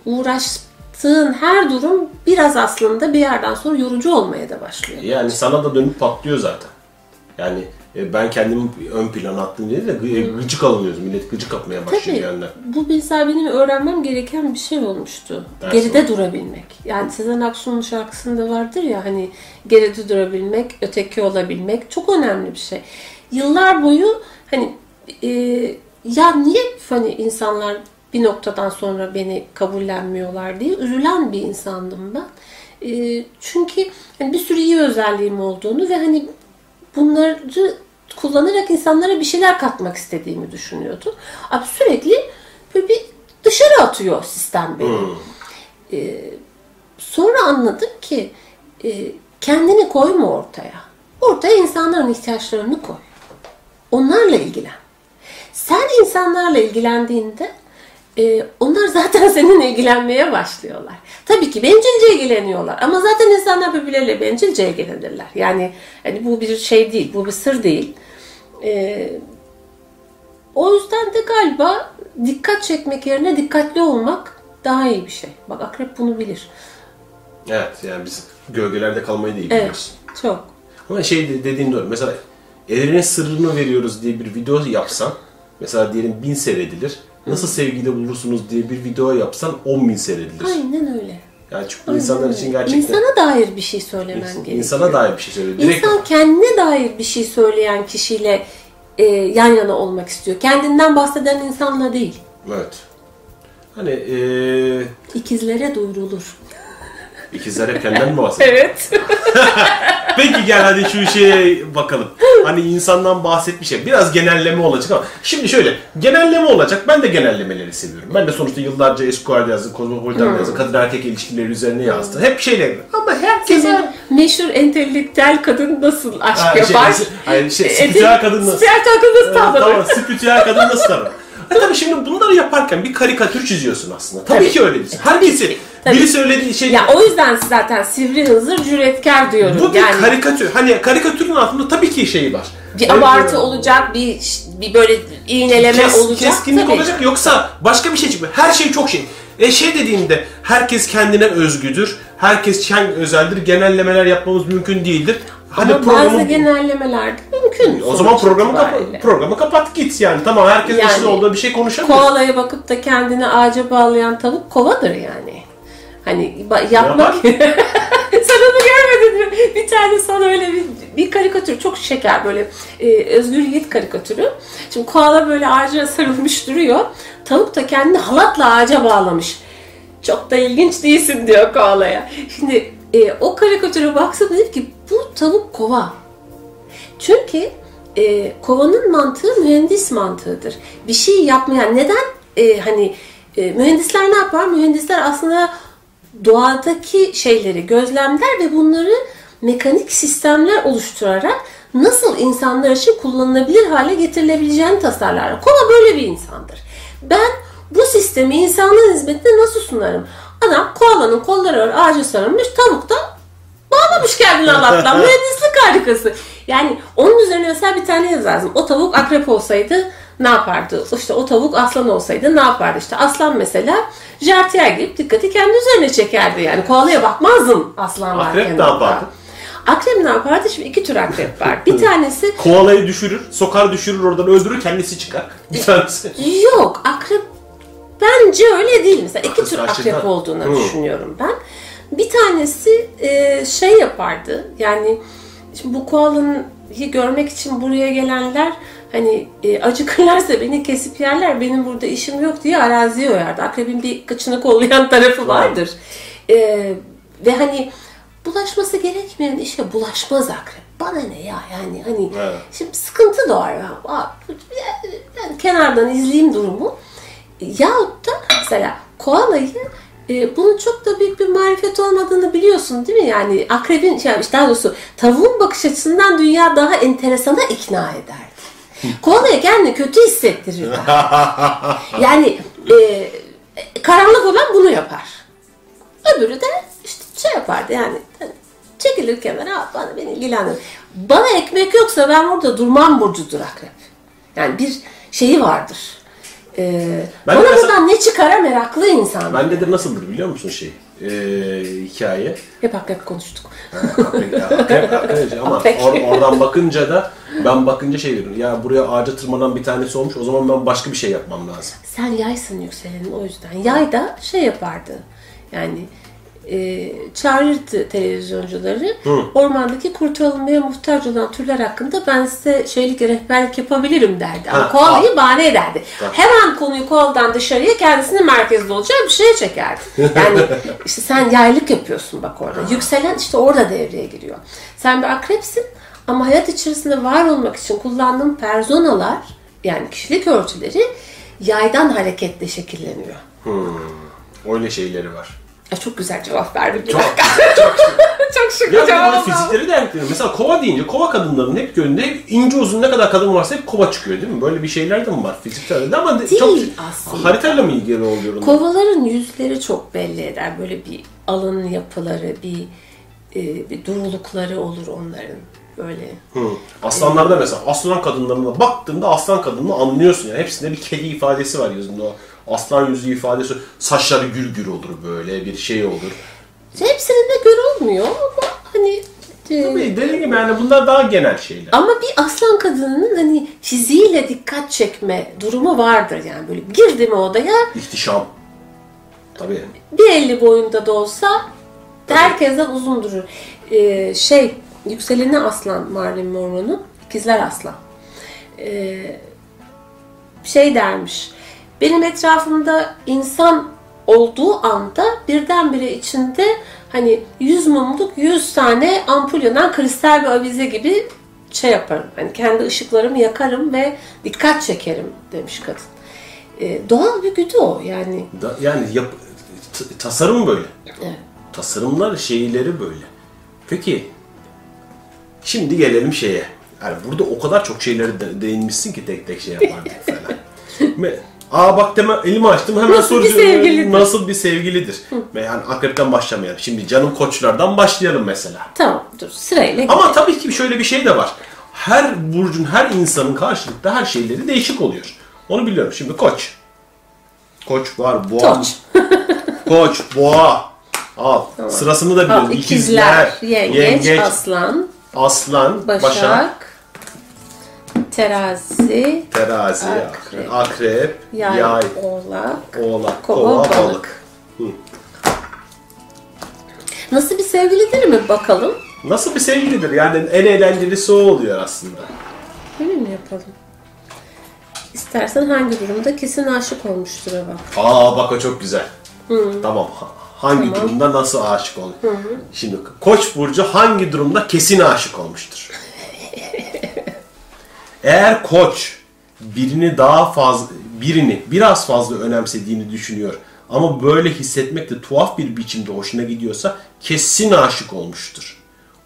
uğraştığın her durum biraz aslında bir yerden sonra yorucu olmaya da başlıyor. Yani sana da dönüp patlıyor zaten. Yani e, ben kendimi ön plana attım diye de gı- gıcık alınıyoruz. Millet gıcık atmaya başlıyor Tabii. yandan. Bu mesela benim öğrenmem gereken bir şey olmuştu. Ders geride durabilmek. Yani Sezen Aksu'nun şarkısında vardır ya hani geride durabilmek, öteki olabilmek çok önemli bir şey. Yıllar boyu hani e, ya niye hani insanlar bir noktadan sonra beni kabullenmiyorlar diye üzülen bir insandım ben. E, çünkü hani bir sürü iyi özelliğim olduğunu ve hani bunları kullanarak insanlara bir şeyler katmak istediğimi düşünüyordu. Abi sürekli böyle bir dışarı atıyor sistem beni. Ee, sonra anladım ki e, kendini koyma ortaya. Ortaya insanların ihtiyaçlarını koy. Onlarla ilgilen. Sen insanlarla ilgilendiğinde e, onlar zaten seninle ilgilenmeye başlıyorlar. Tabii ki bencilce ilgileniyorlar ama zaten insanlar birbirleriyle bencilce ilgilenirler. Yani hani bu bir şey değil, bu bir sır değil. E, o yüzden de galiba dikkat çekmek yerine dikkatli olmak daha iyi bir şey. Bak akrep bunu bilir. Evet yani biz gölgelerde kalmayı da iyi Evet, biliyoruz. çok. Ama şey de- dediğin doğru. Mesela evrenin sırrını veriyoruz diye bir video yapsan mesela diyelim bin seyredilir. Nasıl sevgili bulursunuz diye bir video yapsan 10 bin seyredilir. Aynen öyle. Yani çünkü insanlar için gerçekten İnsana dair bir şey söylemen gerekiyor. insana dair bir şey söylüyor. Direkt İnsan kendine dair bir şey söyleyen kişiyle e, yan yana olmak istiyor. Kendinden bahseden insanla değil. evet. Hani eee İkizlere duyurulur. İkizler hep kendinden mi bahsediyor? Evet. Peki gel hadi şu şeye bakalım. Hani insandan bahsetmiş ya. Biraz genelleme olacak ama. Şimdi şöyle. Genelleme olacak. Ben de genellemeleri seviyorum. Ben de sonuçta yıllarca Esquire yazdım, Cosmopolitan yazdım. Kadın erkek ilişkileri üzerine yazdım. Hep şeyler. Ama herkese... Sizin meşhur entelektüel kadın nasıl aşk Ha, şey, yapar? şey, E, spiritüel kadın nasıl? Spiritüel kadın nasıl tavlanır? tamam, spiritüel kadın nasıl tanır? E tabii şimdi bunları yaparken bir karikatür çiziyorsun aslında. Tabii, Tabii. ki öyle değil. Herkesi, Tabii. biri söylediği şey... Ya o yüzden zaten sivri hızır cüretkar diyorum. bu bir yani karikatür. Hani karikatürün altında tabii ki şeyi var. bir abartı olacak, bir bir böyle iğneleme Kes- olacak. Keskinlik Tabii. olacak yoksa başka bir şey çıkmıyor. Her şey çok şey. E şey dediğimde herkes kendine özgüdür. Herkes kendi özeldir. Genellemeler yapmamız mümkün değildir. Hadi Ama programı bazı genellemeler de mümkün. o zaman programı kapat, programı kapat git yani. Tamam herkes Yani- eşit olduğu bir şey konuşabilir. Koalaya bakıp da kendini ağaca bağlayan tavuk kovadır yani. Hani yapmak... Sen onu görmedin mi? Bir tane sana öyle bir, bir karikatür çok şeker böyle e, Özgür Yiğit karikatürü. Şimdi koala böyle ağaca sarılmış duruyor. Tavuk da kendini halatla ağaca bağlamış. Çok da ilginç değilsin diyor koalaya. Şimdi e, o karikatüre baksam dedim ki bu tavuk kova. Çünkü e, kovanın mantığı mühendis mantığıdır. Bir şey yapmayan neden e, hani e, mühendisler ne yapar? Mühendisler aslında doğadaki şeyleri gözlemler ve bunları mekanik sistemler oluşturarak nasıl insanlar için kullanılabilir hale getirilebileceğini tasarlar. Kova böyle bir insandır. Ben bu sistemi insanlığın hizmetine nasıl sunarım? Adam koalanın kolları var, ağaca sarılmış, tavuk da bağlamış kendini Allah'tan. Mühendislik harikası. Yani onun üzerine mesela bir tane yazarsın. O tavuk akrep olsaydı ne yapardı? İşte o tavuk aslan olsaydı ne yapardı? İşte aslan mesela jartiyer gidip dikkati kendi üzerine çekerdi. Yani koalaya bakmazdın aslan varken. Akrep ne yapardı? Akrep ne yapardı? Şimdi iki tür akrep var. Bir tanesi Koalayı düşürür, sokar düşürür oradan öldürür kendisi çıkar. Bir tanesi. Yok akrep bence öyle değil. Mesela iki tür akrep olduğunu Hı. düşünüyorum ben. Bir tanesi e, şey yapardı yani şimdi bu koalanı görmek için buraya gelenler hani e, acıkırlarsa beni kesip yerler benim burada işim yok diye araziye oyardı. Akrebin bir kıçını kollayan tarafı vardır. E, ve hani bulaşması gerekmeyen işe bulaşmaz akrep. Bana ne ya yani hani Evet. şimdi sıkıntı doğar. Ben kenardan izleyeyim durumu. Yahut da mesela koalayı e, bunun çok da büyük bir marifet olmadığını biliyorsun değil mi? Yani akrebin, yani işte daha doğrusu tavuğun bakış açısından dünya daha enteresana ikna ederdi. Koalaya kendini kötü hissettirirdi. yani e, karanlık olan bunu yapar. Öbürü de işte şey yapardı yani hani çekilir kenara "Aa, bana beni ilgilendir. Bana ekmek yoksa ben orada durmam burcudur akrep. Yani bir şeyi vardır. Ee, Ben bana mesela- ne çıkara meraklı insan. Bende de nasıldır biliyor musun şey? Ee, hikaye. Hep akrep konuştuk. Akrep, akrep, akrep. ama or- oradan bakınca da ben bakınca şey diyorum. Ya buraya ağaca tırmanan bir tanesi olmuş. O zaman ben başka bir şey yapmam lazım. Sen yaysın yükselenin o yüzden. Yay da şey yapardı. Yani e, çağırırdı televizyoncuları. Ormandaki kurtarılmaya muhtaç olan türler hakkında ben size şeylik rehberlik yapabilirim derdi. Ama Ha, koalayı bahane ederdi. Tamam. Hemen konuyu koaladan dışarıya kendisinin merkezde olacağı bir şeye çekerdi. Yani işte sen yaylık yapıyorsun bak orada. Yükselen işte orada devreye giriyor. Sen bir akrepsin ama hayat içerisinde var olmak için kullandığın personalar yani kişilik örtüleri yaydan hareketle şekilleniyor. Öyle şeyleri var. Ya çok güzel cevap verdim. Çok, çok çok şık Ya cevap oldu. fizikleri de ekleniyor. Mesela kova deyince kova kadınların hep gönlünde hep ince uzun ne kadar kadın varsa hep kova çıkıyor değil mi? Böyle bir şeyler de mi var fiziksel de ama de- Değil çok aslında. haritayla mı ilgili oluyor onlar? Kovaların yüzleri çok belli eder. Böyle bir alın yapıları, bir, e, bir durulukları olur onların. Böyle. Hı. Aslanlarda mesela aslan kadınlarına baktığında aslan kadınını anlıyorsun yani. Hepsinde bir kedi ifadesi var yüzünde o. Aslan yüzü ifadesi. Saçları gür gür olur böyle bir şey olur. Hepsinin de göre olmuyor ama hani e, Tabii dediğim gibi yani bunlar daha genel şeyler. ama bir aslan kadınının hani fiziğiyle dikkat çekme durumu vardır yani böyle girdi mi odaya İhtişam. Tabii. bir elli boyunda da olsa herkesten uzun durur. Ee, şey yükseleni aslan Marilyn Monroe'nun ikizler aslan. Ee, şey dermiş. Benim etrafımda insan olduğu anda birdenbire içinde hani 100 mumluk 100 tane ampul yanan kristal bir avize gibi şey yaparım. Hani kendi ışıklarımı yakarım ve dikkat çekerim demiş kadın. Ee, doğal bir güdü o yani. Da, yani yap, tasarım böyle. Evet. Tasarımlar şeyleri böyle. Peki şimdi gelelim şeye. Yani burada o kadar çok şeyleri de, değinmişsin ki tek tek şey yapardık falan. Aa bak deme elimi açtım hemen Nasıl bir soracağım. sevgilidir? Nasıl bir sevgilidir? Ve yani akrepten başlamayalım. Şimdi canım koçlardan başlayalım mesela. Tamam dur sırayla Ama tabii ki şöyle bir şey de var. Her burcun, her insanın karşılıklı her şeyleri değişik oluyor. Onu biliyorum. Şimdi koç. Koç var, boğa. Toç. Koç, boğa. Al. Sırasını da biliyoruz. Al, İkizler, yengeç, aslan, aslan, başak, başak, terazi, terazi, Akrep. akrep, akrep yay, yay, oğlak, oğlak, kova, kova, balık. balık. Nasıl bir sevgilidir mi bakalım? Nasıl bir sevgilidir? Yani en eğlencelisi o oluyor aslında. Öyle mi yapalım? İstersen hangi durumda kesin aşık olmuştur bak. Aa bak o çok güzel. Tamam. Ha- Hangi durumda nasıl aşık olmuş? Şimdi Koç burcu hangi durumda kesin aşık olmuştur? Eğer Koç birini daha fazla birini biraz fazla önemsediğini düşünüyor ama böyle hissetmek de tuhaf bir biçimde hoşuna gidiyorsa kesin aşık olmuştur.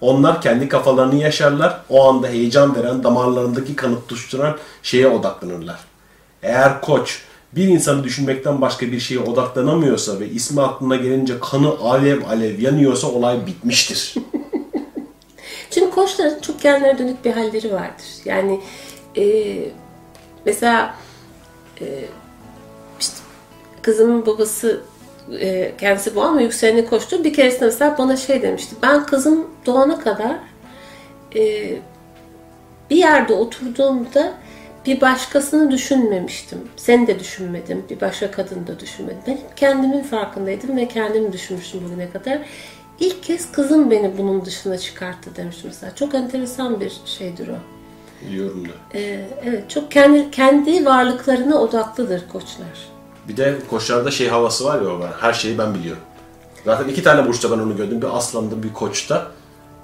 Onlar kendi kafalarını yaşarlar. O anda heyecan veren, damarlarındaki kanı tutuşturan şeye odaklanırlar. Eğer koç bir insanı düşünmekten başka bir şeye odaklanamıyorsa ve ismi aklına gelince kanı alev alev yanıyorsa olay bitmiştir. Çünkü koçların çok kendine dönük bir halleri vardır. Yani e, mesela e, işte kızımın babası e, kendisi bu ama yükseleni koştu. Bir keresinde mesela bana şey demişti. Ben kızım doğana kadar e, bir yerde oturduğumda bir başkasını düşünmemiştim. Seni de düşünmedim. Bir başka kadını da düşünmedim. Ben kendimin farkındaydım ve kendimi düşünmüştüm bugüne kadar. İlk kez kızım beni bunun dışına çıkarttı demiştim mesela. Çok enteresan bir şeydir o. Biliyorum da. Ee, evet, çok kendi kendi varlıklarına odaklıdır koçlar. Bir de koçlarda şey havası var ya o var. Her şeyi ben biliyorum. Zaten iki tane burçta ben onu gördüm. Bir aslanda bir koçta.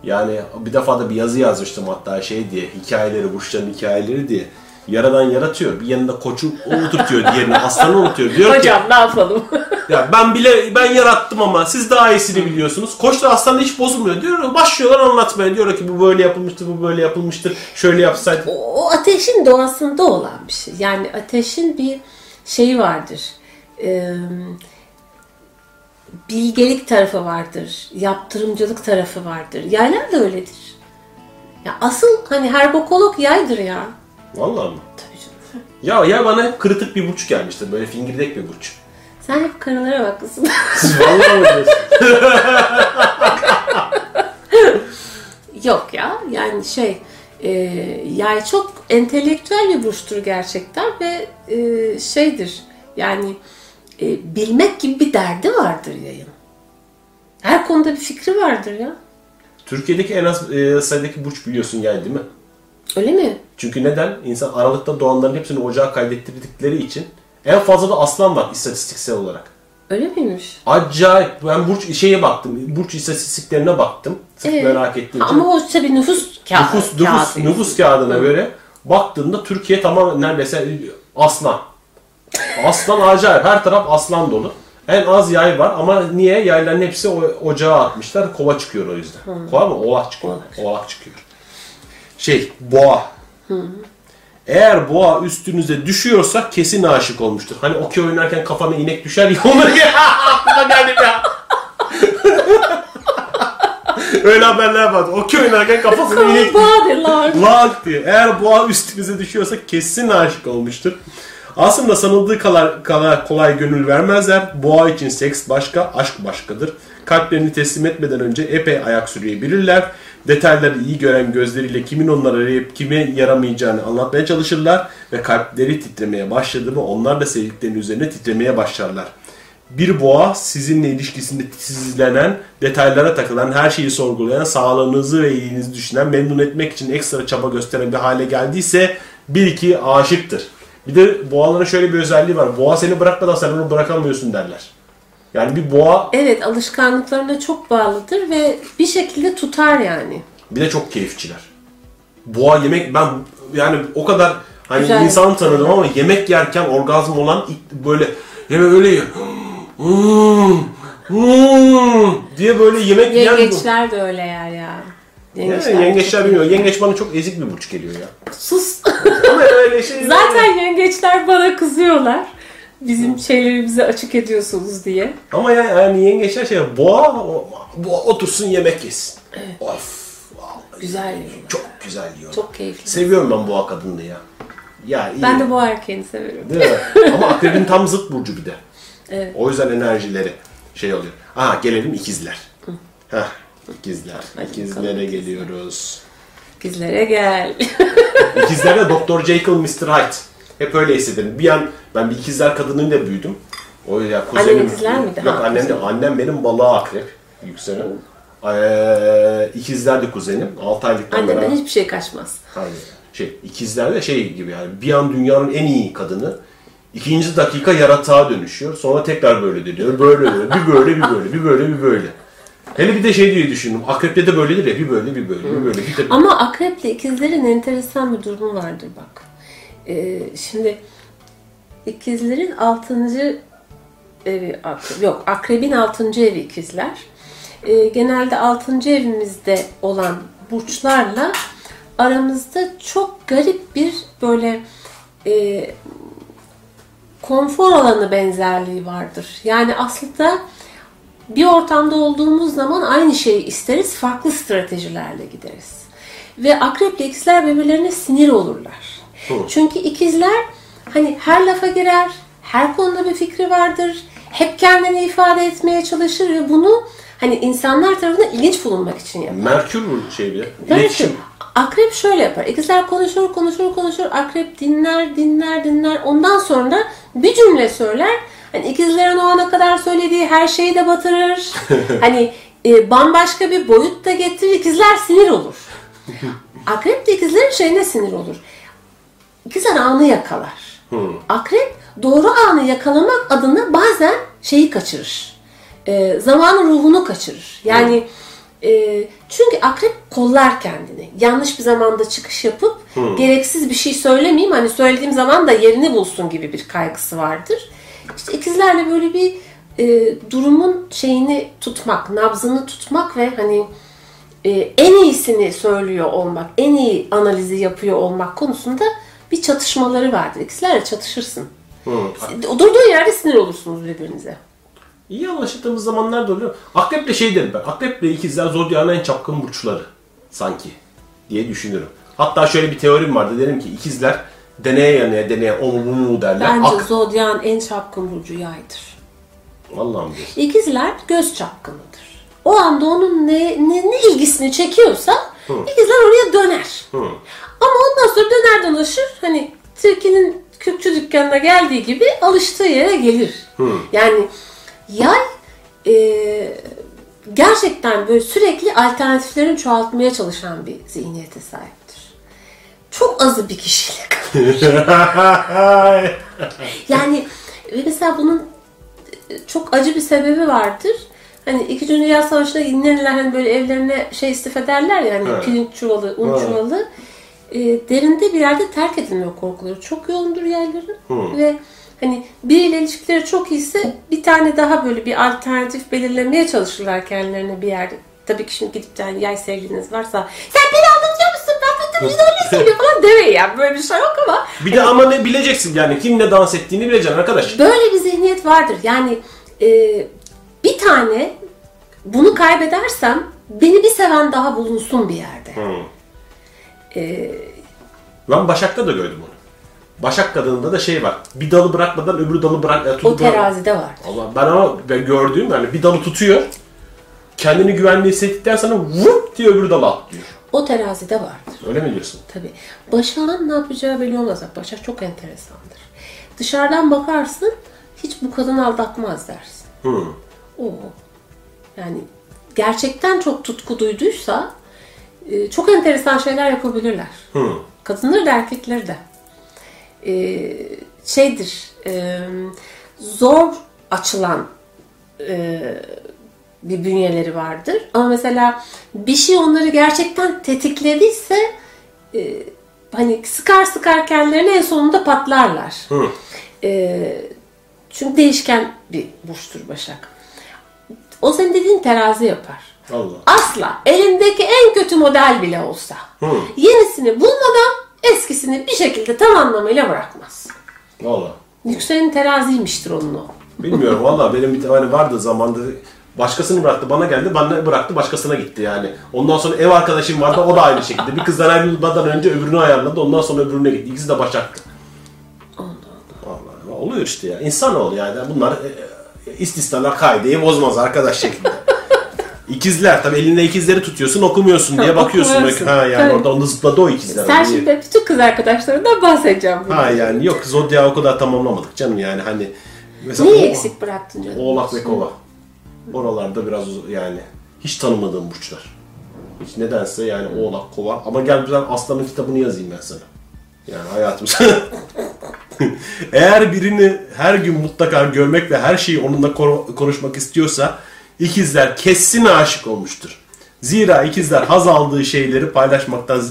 Yani bir defa da bir yazı yazmıştım hatta şey diye. Hikayeleri, burçların hikayeleri diye. Yaradan yaratıyor. Bir yanında koçu unutuyor, diğerini aslanı unutuyor. Diyor ki Hocam ne yapalım? Ya ben bile ben yarattım ama siz daha iyisini biliyorsunuz. Koç da aslında hiç bozulmuyor. Diyor başlıyorlar anlatmaya. Diyor ki bu böyle yapılmıştır, bu böyle yapılmıştır. Şöyle yapsaydı. o, o ateşin doğasında olan bir şey. Yani ateşin bir şeyi vardır. Ee, bilgelik tarafı vardır. Yaptırımcılık tarafı vardır. Yaylar da öyledir. Ya asıl hani herbokolog yaydır ya. Vallahi mı? Tabii canım. Ya ya bana hep kırıtık bir burç gelmişti. Böyle fingirdek bir burç. Sen hep karılara bakmışsın. Vallahi mi diyorsun? Yok ya yani şey e, yay çok entelektüel bir burçtur gerçekten ve e, şeydir yani e, bilmek gibi bir derdi vardır yayın. Her konuda bir fikri vardır ya. Türkiye'deki en az e, sayıdaki burç biliyorsun yani değil mi? Öyle mi? Çünkü neden? İnsan Aralık'ta doğanların hepsini ocağa kaydettirdikleri için en fazla da aslan var istatistiksel olarak. Öyle miymiş? Acayip. Ben burç şeye baktım. Burç istatistiklerine baktım. Sırf Ee, merak ettiğim için. Ama o tabii nüfus kağıdı. nüfus, nüfus, kağıdı. nüfus kağıdına göre baktığında Türkiye tamamen neredeyse aslan. Aslan acayip. Her taraf aslan dolu. En az yay var ama niye? Yayların hepsi ocağa atmışlar. Kova çıkıyor o yüzden. Kova mı? Oğlak çıkıyor. Oğlak, çıkıyor. Şey, boğa. Eğer boğa üstünüze düşüyorsa kesin aşık olmuştur. Hani okey oynarken kafana inek düşer ya ya. Aklıma geldi ya. Öyle haberler vardı. Okey oynarken kafasına inek Bağırlar. Lak diye. Eğer boğa üstünüze düşüyorsa kesin aşık olmuştur. Aslında sanıldığı kadar, kadar kolay gönül vermezler. Boğa için seks başka, aşk başkadır. Kalplerini teslim etmeden önce epey ayak sürüyebilirler. Detayları iyi gören gözleriyle kimin onları arayıp kime yaramayacağını anlatmaya çalışırlar. Ve kalpleri titremeye başladı mı onlar da sevdiklerinin üzerine titremeye başlarlar. Bir boğa sizinle ilişkisinde titizlenen, detaylara takılan, her şeyi sorgulayan, sağlığınızı ve iyiliğinizi düşünen, memnun etmek için ekstra çaba gösteren bir hale geldiyse bir iki aşıktır. Bir de boğaların şöyle bir özelliği var. Boğa seni bırakmadan sen onu bırakamıyorsun derler. Yani bir boğa Evet alışkanlıklarına çok bağlıdır ve bir şekilde tutar yani. bir de çok keyifçiler. Boğa yemek ben yani o kadar hani Güzel. insan tanıdım ama yemek yerken orgazm olan böyle yemek öyle yiyor. Diye böyle yemek yiyen Yengeçler de öyle yer ya. Yengeçler, yengeçler bilmiyor. Yengeç bana çok ezik bir burç geliyor ya. Sus. Ama öyle şey. Zaten yengeçler bana kızıyorlar. Bizim şeylerimizi açık ediyorsunuz diye. Ama yani, yani yengeçler şey boğa, boğa otursun yemek yesin. Of. vallahi Güzel yiyorlar. Çok güzel yiyor. Çok keyifli. Seviyorum ben boğa kadını ya. Ya iyi. Ben de bu erkeğini severim. Değil mi? Ama akrebin tam zıt burcu bir de. Evet. O yüzden enerjileri şey oluyor. Aha gelelim ikizler. Heh, ikizler. Hadi İkizlere bakalım. geliyoruz. Bizlere gel. İkizlerde Dr. Jekyll, Mr. Hyde. Hep öyle hissederim. Bir an ben bir ikizler kadınıyla büyüdüm. O ya kuzenim. Annen ikizler miydi? Yok Ha, annem de. Annem benim balığa akrep. Yükselen. Ee, ikizler de kuzenim. 6 aylıktan Anneden beraber. hiçbir şey kaçmaz. Hayır. Şey, ikizler de şey gibi yani bir an dünyanın en iyi kadını ikinci dakika yaratığa dönüşüyor. Sonra tekrar böyle dönüyor. Böyle böyle. Bir böyle bir böyle. Bir böyle bir böyle. Hele bir de şey diye düşündüm. Akrepte de böyledir ya. Bir böyle bir böyle bir böyle. Bir de... Ama akreple ikizlerin enteresan bir durumu vardır bak. Ee, şimdi ikizlerin altıncı evi akrep, yok akrebin altıncı evi ikizler. Ee, genelde altıncı evimizde olan burçlarla aramızda çok garip bir böyle e, konfor alanı benzerliği vardır. Yani aslında bir ortamda olduğumuz zaman aynı şeyi isteriz, farklı stratejilerle gideriz. Ve akreple ikizler birbirlerine sinir olurlar. Çünkü ikizler hani her lafa girer, her konuda bir fikri vardır, hep kendini ifade etmeye çalışır ve bunu hani insanlar tarafından ilginç bulunmak için yapar. Merkür bu şey bir İletişim. Akrep şöyle yapar. İkizler konuşur, konuşur, konuşur. Akrep dinler, dinler, dinler. Ondan sonra bir cümle söyler. Hani ikizlerin o ana kadar söylediği her şeyi de batırır. hani e, bambaşka bir boyut da getirir. İkizler sinir olur. Akrep de ikizlerin şeyine sinir olur. İkizler anı yakalar. Akrep doğru anı yakalamak adına bazen şeyi kaçırır. E, zamanın ruhunu kaçırır. Yani e, çünkü akrep kollar kendini. Yanlış bir zamanda çıkış yapıp gereksiz bir şey söylemeyeyim. Hani söylediğim zaman da yerini bulsun gibi bir kaygısı vardır. İşte ikizlerle böyle bir e, durumun şeyini tutmak, nabzını tutmak ve hani e, en iyisini söylüyor olmak, en iyi analizi yapıyor olmak konusunda bir çatışmaları vardır. İkizlerle çatışırsın. Hı. Durduğu yerde sinir olursunuz birbirinize. İyi anlaştığımız zamanlar da oluyor. Akreple şey derim ben. Akreple ikizler zodyanın en çapkın burçları. Sanki. Diye düşünüyorum. Hatta şöyle bir teorim vardı. Derim ki ikizler deneye yanıya deneye o mu bu mu derler. Bence Ak. zodyan en çapkın burcu yaydır. Vallahi mi diyorsun? İkizler göz çapkınıdır. O anda onun ne, ne, ne ilgisini çekiyorsa ikizler oraya döner. Ama ondan sonra döner dolaşır hani tilkinin kürkçü dükkanına geldiği gibi alıştığı yere gelir. Yani yay e, gerçekten böyle sürekli alternatiflerini çoğaltmaya çalışan bir zihniyete sahiptir. Çok azı bir kişiyle Yani ve mesela bunun çok acı bir sebebi vardır. Hani İkinci Dünya Savaşı'nda İngilizler hani böyle evlerine şey istif ederler ya hani Evet. pirinç çuvalı, un Evet. çuvalı. E, derinde bir yerde terk edilmiyor korkuları. Çok yoğundur yerleri ve Hani biriyle ilişkileri çok iyiyse bir tane daha böyle bir alternatif belirlemeye çalışırlar kendilerine bir yerde. Tabii ki şimdi gidip de hani yay sevgiliniz varsa sen beni aldatıyor musun? Ben bunu öyle söylüyorum falan demeyin yani. Böyle bir şey yok ama Bir de ama ne bileceksin yani kimle dans ettiğini bileceksin arkadaş. böyle bir zihniyet vardır. Yani e, bir tane bunu kaybedersem beni bir seven daha bulunsun bir yerde. Hı. E, Ben Başak'ta da gördüm onu. Başak kadınında da şey var. Bir dalı bırakmadan öbür dalı bırak. e, o terazide var. Allah ben ama ben gördüğüm yani bir dalı tutuyor. Kendini güvenli hissettikten sonra vup diye öbür dalı atlıyor. O terazide vardır. Öyle mi diyorsun? Tabii. Başak'ın ne yapacağı belli olmaz. Başak çok enteresandır. Dışarıdan bakarsın hiç bu kadın aldatmaz dersin. Hı. Oo. Yani gerçekten çok tutku duyduysa e, çok enteresan şeyler yapabilirler. Hı. Kadınları da erkekleri de. E, şeydir, e, zor açılan e, bir bünyeleri vardır. Ama mesela bir şey onları gerçekten tetiklediyse e, hani sıkar sıkar kendilerini en sonunda patlarlar. Hı. E, çünkü değişken bir burçtur Başak. O senin dediğin terazi yapar. Allah. Asla elindeki en kötü model bile olsa Hı. yenisini bulmadan eskisini bir şekilde tam anlamıyla bırakmaz. Valla. Yükselen teraziymiştir onun o. Bilmiyorum valla benim bir tane vardı zamanda başkasını bıraktı bana geldi bana bıraktı başkasına gitti yani. Ondan sonra ev arkadaşım vardı o da aynı şekilde. Bir kızdan ayrılmadan önce öbürünü ayarladı ondan sonra öbürüne gitti. İkisi de Başak'tı. Allah oluyor işte ya. İnsanoğlu yani. Bunlar e, istisnalar kaideyi bozmaz arkadaş şeklinde. İkizler tabii elinde ikizleri tutuyorsun okumuyorsun diye bakıyorsun. Okumuyorsun. Ha yani Tabii. orada onu zıpladı o ikizler. Sen Niye? şimdi bütün kız arkadaşlarından bahsedeceğim. bunu. Ha yani yok zodya o kadar tamamlamadık canım yani hani. Mesela Neyi o- eksik bıraktın canım? Oğlak ve kova. Oralarda biraz yani hiç tanımadığım burçlar. Hiç nedense yani oğlak, kova. Ama gel ben aslanın kitabını yazayım ben sana. Yani hayatım Eğer birini her gün mutlaka görmek ve her şeyi onunla konuşmak istiyorsa ikizler kesin aşık olmuştur. Zira ikizler haz aldığı şeyleri paylaşmaktan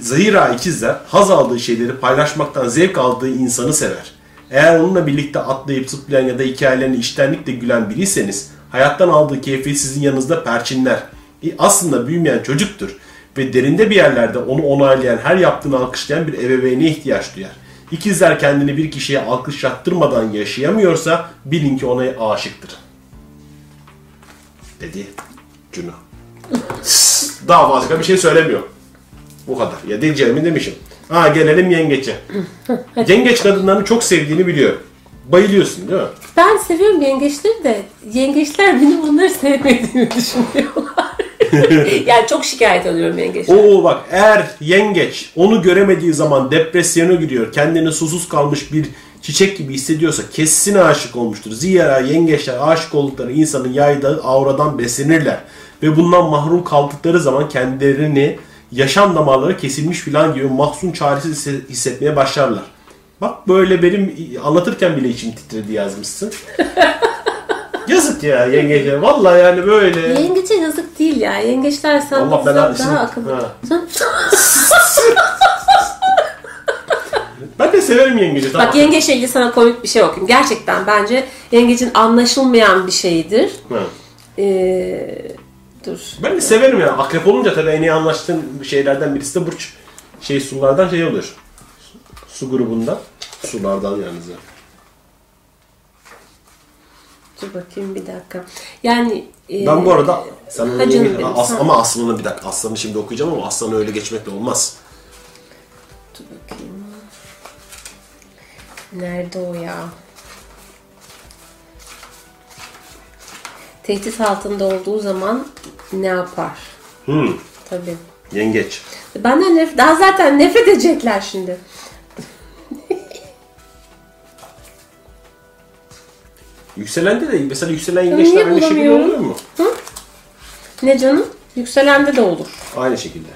Zira ikizler haz aldığı şeyleri paylaşmaktan zevk aldığı insanı sever. Eğer onunla birlikte atlayıp zıplayan ya da hikayelerini içtenlikle gülen biriyseniz hayattan aldığı keyfi sizin yanınızda perçinler. E, Aslında büyümeyen çocuktur ve derinde bir yerlerde onu onaylayan, her yaptığını alkışlayan bir ebeveyne ihtiyaç duyar. İkizler kendini bir kişiye alkışlattırmadan yaşayamıyorsa bilin ki ona aşıktır. Dedi Cuno. Daha fazla bir şey söylemiyor. Bu kadar. Ya diyeceğimi demişim. Ha gelelim yengeçe. Yengeç kadınlarını çok sevdiğini biliyorum. Bayılıyorsun değil mi? Ben seviyorum yengeçleri de yengeçler benim bunları sevmediğimi düşünüyorlar. yani çok şikayet alıyorum yengeçler. Oo bak eğer yengeç onu göremediği zaman depresyona giriyor. Kendini susuz kalmış bir çiçek gibi hissediyorsa kesin aşık olmuştur. Zira yengeçler aşık oldukları insanın yaydığı auradan beslenirler. Ve bundan mahrum kaldıkları zaman kendilerini yaşam damarları kesilmiş filan gibi mahzun çaresiz hisse- hissetmeye başlarlar. Bak böyle benim anlatırken bile içim titredi yazmışsın. Yazık ya yengeçe. Vallahi yani böyle. Yengeçe yazık değil ya. Yengeçler sen Allah belanı- daha akıllı. Ha. Sen- Ben de severim yengeci. Tamam. Bak yengeçle ilgili sana komik bir şey okuyayım. Gerçekten bence yengecin anlaşılmayan bir şeyidir. Ha. Ee, dur. Ben de severim ya. Akrep olunca tabii en iyi anlaştığım şeylerden birisi de burç. Şey sulardan şey oluyor. Su grubundan. Sulardan yalnız ya. Dur bakayım bir dakika. Yani e, Ben bu arada sen Ha canım benim, As- sen- ama aslanı bir dakika aslanı şimdi okuyacağım ama aslanı öyle geçmekle olmaz. Dur bakayım. Nerede o ya? Tehdit altında olduğu zaman ne yapar? Hmm. Tabii. Yengeç. Benden nef daha zaten nefret edecekler şimdi. Yükselende de mesela yükselen yengeçler aynı şekilde bulamıyorum? oluyor mu? Ne canım? Yükselende de olur. Aynı şekilde.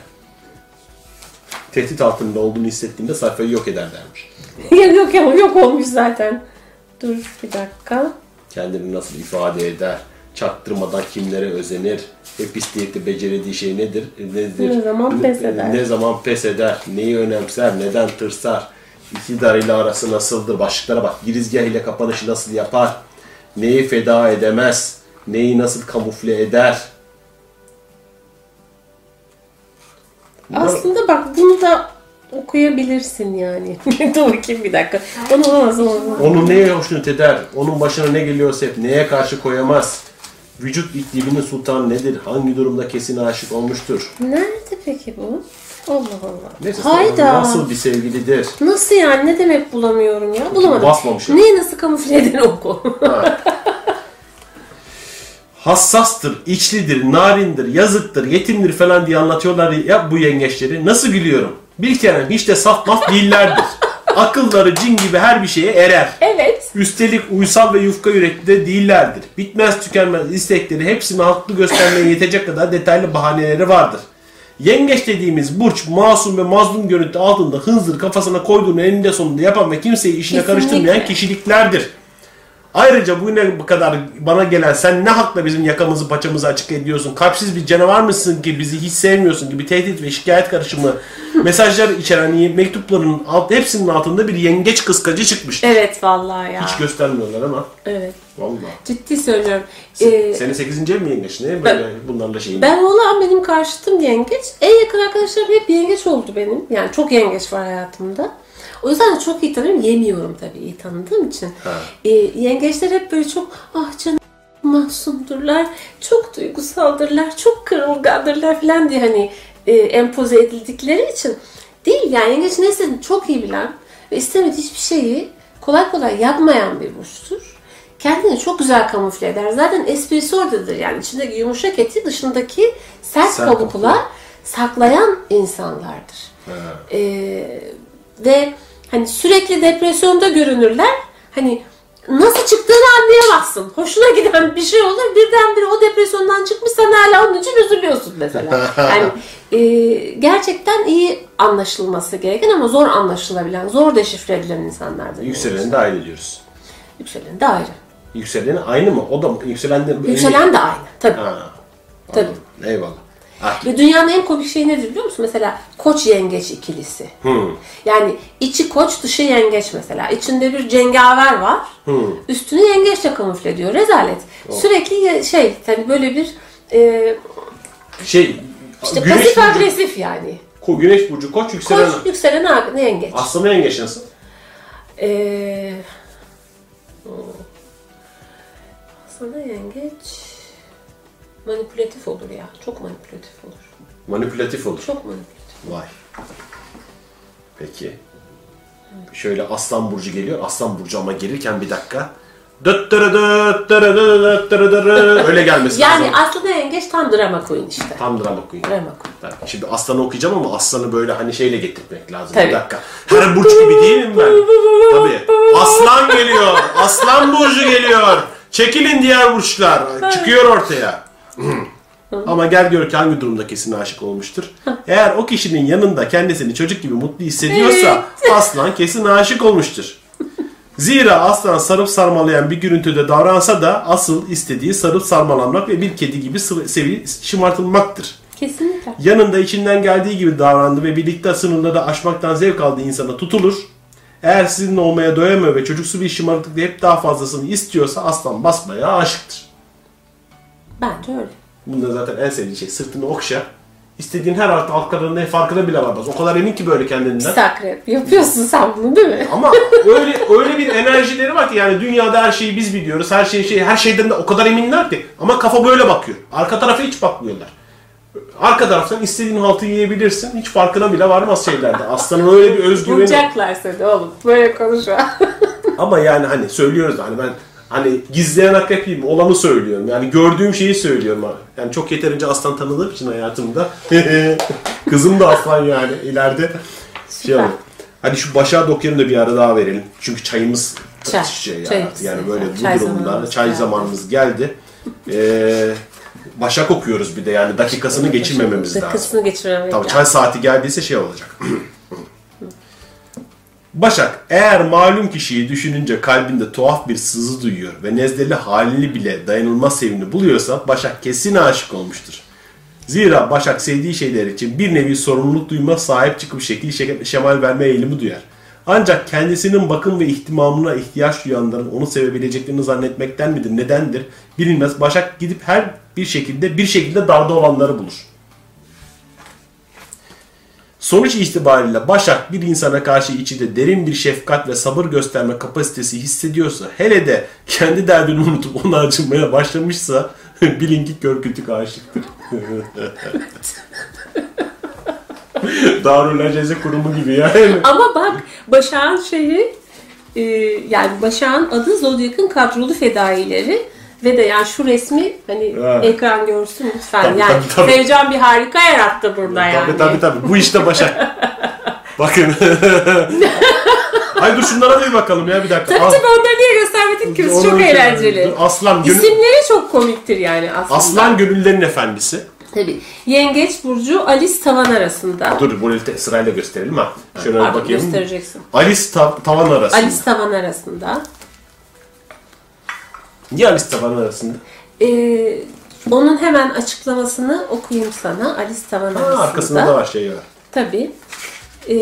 Tehdit altında olduğunu hissettiğinde sayfayı yok eder dermiş. yok yok yok olmuş zaten. Dur bir dakika. kendini nasıl ifade eder, çaktırmadan kimlere özenir, hep isteyip de becerediği şey nedir? Nedir? Ne zaman pes eder? Ne zaman pes eder, neyi önemser, neden tırsar, İktidarıyla arası nasıldır? Başlıklara bak. Girizgah ile kapanışı nasıl yapar? Neyi feda edemez? Neyi nasıl kamufle eder? Bunlar- Aslında bak bunu da okuyabilirsin yani. Dur bakayım bir dakika. Onu olamaz olamaz. Onu neye hoşnut eder? Onun başına ne geliyorsa hep neye karşı koyamaz? Vücut ikliminin sultanı nedir? Hangi durumda kesin aşık olmuştur? Nerede peki bu? Allah Allah. Neyse, Hayda. Nasıl bir sevgilidir? Nasıl yani? Ne demek bulamıyorum ya? Bulamadım. Basmamış ya. Neyi nasıl kamufle eder oku? Hassastır, içlidir, narindir, yazıktır, yetimdir falan diye anlatıyorlar ya bu yengeçleri. Nasıl gülüyorum? Bir kere hiç de saf maf değillerdir. Akılları cin gibi her bir şeye erer. evet. Üstelik uysal ve yufka yürekli de değillerdir. Bitmez tükenmez istekleri hepsini haklı göstermeye yetecek kadar detaylı bahaneleri vardır. Yengeç dediğimiz burç masum ve mazlum görüntü altında hınzır kafasına koyduğunu eninde sonunda yapan ve kimseyi işine Kesinlikle. karıştırmayan kişiliklerdir. Ayrıca bugüne kadar bana gelen sen ne hakla bizim yakamızı paçamızı açık ediyorsun, kalpsiz bir canavar mısın ki bizi hiç sevmiyorsun gibi tehdit ve şikayet karışımı mesajlar içeren mektupların alt, hepsinin altında bir yengeç kıskacı çıkmış. Evet vallahi ya. Hiç göstermiyorlar ama. Evet. Vallahi. Ciddi söylüyorum. Ee, Senin 8. ev mi yengeç ne? Böyle bunlarla şeyin. ben olan benim karşıtım yengeç. En yakın arkadaşlarım hep yengeç oldu benim. Yani çok yengeç var hayatımda. O yüzden de çok iyi tanıyorum. Yemiyorum tabii iyi tanıdığım için. Ha. Ee, yengeçler hep böyle çok ah canım masumdurlar, çok duygusaldırlar, çok kırılgandırlar falan diye hani e, empoze edildikleri için değil yani yengeç ne istediğini çok iyi bilen ve istemediği hiçbir şeyi kolay kolay yapmayan bir burçtur. Kendini çok güzel kamufle eder. Zaten esprisi oradadır yani içindeki yumuşak eti dışındaki sert, Sert kabukla saklayan insanlardır. Ee, ve hani sürekli depresyonda görünürler. Hani nasıl çıktığını anlayamazsın. Hoşuna giden bir şey olur. Birdenbire o depresyondan çıkmış sen hala onun için üzülüyorsun mesela. Yani e, gerçekten iyi anlaşılması gereken ama zor anlaşılabilen, zor deşifre edilen insanlardır. Yükseleni de ayrı diyoruz. Yükselen de ayrı. Yükseleni aynı mı? O da mı? Yükselen de... Yükselen de aynı. Tabii. Ha. Tabii. anladım. Eyvallah. Ah. Ve dünyanın en komik şeyi nedir biliyor musun? Mesela koç yengeç ikilisi. Hmm. Yani içi koç dışı yengeç mesela. İçinde bir cengaver var. Üstünü yengeçle kamufle ediyor. Rezalet. Sürekli ye- şey tabii böyle bir e, Şey... işte güneş pasif burcu, agresif yani. Ko- güneş burcu koç yükselen... Koç yükselen ag- yengeç. Aslanı yengeç nasıl? Ee. Sana yengeç manipülatif olur ya. Çok manipülatif olur. Manipülatif olur. Çok manipülatif. Vay. Peki. Şöyle Aslan Burcu geliyor. Aslan Burcu ama gelirken bir dakika. Dıt dırı dıt dırı dıt dıt dırı dırı. Öyle gelmesi Yani lazım. aslında yengeç tam drama queen işte. Tam drama queen. Drama queen. Şimdi aslanı okuyacağım ama aslanı böyle hani şeyle getirmek lazım. Tabii. Bir dakika. Her burç gibi değilim ben. Tabii. Aslan geliyor. Aslan burcu geliyor. Çekilin diğer burçlar. Çıkıyor ortaya. Ama gel gör ki hangi durumda kesin aşık olmuştur. Eğer o kişinin yanında kendisini çocuk gibi mutlu hissediyorsa aslan kesin aşık olmuştur. Zira aslan sarıp sarmalayan bir görüntüde davransa da asıl istediği sarıp sarmalanmak ve bir kedi gibi sevi şımartılmaktır. Kesinlikle. Yanında içinden geldiği gibi davrandı ve birlikte sınırları aşmaktan zevk aldığı insana tutulur. Eğer sizinle olmaya doyamıyor ve çocuksu bir şımarıklıkla hep daha fazlasını istiyorsa aslan basmaya aşıktır. Bence öyle. Bunda zaten en sevdiği şey sırtını okşa. İstediğin her alt alt kadının farkına bile varmaz. O kadar emin ki böyle kendinden. Pis akrep. Yapıyorsun sen bunu değil mi? Ama öyle öyle bir enerjileri var ki yani dünyada her şeyi biz biliyoruz. Her şey şey her şeyden de o kadar eminler ki. Ama kafa böyle bakıyor. Arka tarafa hiç bakmıyorlar. Arka taraftan istediğin haltı yiyebilirsin. Hiç farkına bile varmaz şeylerde. Aslanın öyle bir özgüveni. Bulacaklar seni oğlum. Böyle konuşma. Ama yani hani söylüyoruz da hani ben hani gizleyen akrepiyim. Olanı söylüyorum. Yani gördüğüm şeyi söylüyorum. Yani çok yeterince aslan tanıdığım için hayatımda. Kızım da aslan yani ileride. Şey Süper. olur. Hadi şu Başak'a dokyanı da bir ara daha verelim. Çünkü çayımız Çay. şey. Çay. yani böyle bu Çay durumlarda zamanımız çay zamanımız geldi. Ee, Başak okuyoruz bir de yani dakikasını geçirmememiz lazım. Dakikasını geçirmemek Tabii lazım. çay saati geldiyse şey olacak. Başak, eğer malum kişiyi düşününce kalbinde tuhaf bir sızı duyuyor ve nezleli halini bile dayanılmaz sevimli buluyorsa Başak kesin aşık olmuştur. Zira Başak sevdiği şeyler için bir nevi sorumluluk duyma, sahip çıkıp şekil şek- şemal verme eğilimi duyar. Ancak kendisinin bakım ve ihtimamına ihtiyaç duyanların onu sevebileceklerini zannetmekten midir, nedendir bilinmez. Başak gidip her bir şekilde bir şekilde darda olanları bulur. Sonuç itibariyle Başak bir insana karşı içinde derin bir şefkat ve sabır gösterme kapasitesi hissediyorsa, hele de kendi derdini unutup ona acınmaya başlamışsa bilin ki kör kütük aşıktır. Darül Aceze kurumu gibi yani. Ama bak Başak'ın şeyi e, yani Başak'ın adı Zodyak'ın kadrolu fedaileri ve de yani şu resmi hani Ha. ekran görsün lütfen. Tabii, yani tabii, tabii. Sevcan bir harika yarattı burada yani. Tabii tabii tabii. Bu işte Başak. Bakın. Ay dur şunlara bir bakalım ya bir dakika. Tabii tabii onları niye göstermedik ki? Onu- Çok eğlenceli. Aslan, gönül, İsimleri çok komiktir yani aslında. Aslan gönüllerin efendisi. Tabii. Yengeç Burcu Alice Tavan arasında. Dur bunu sırayla gösterelim ha. Şöyle Pardon, bakayım. göstereceksin. Alice ta- tavan arasında. Alice Tavan arasında. Niye Alice tavan arasında? Ee, onun hemen açıklamasını okuyayım sana. Alice Tavan Ha, arasında. arkasında da var şey var. Tabii. Ee,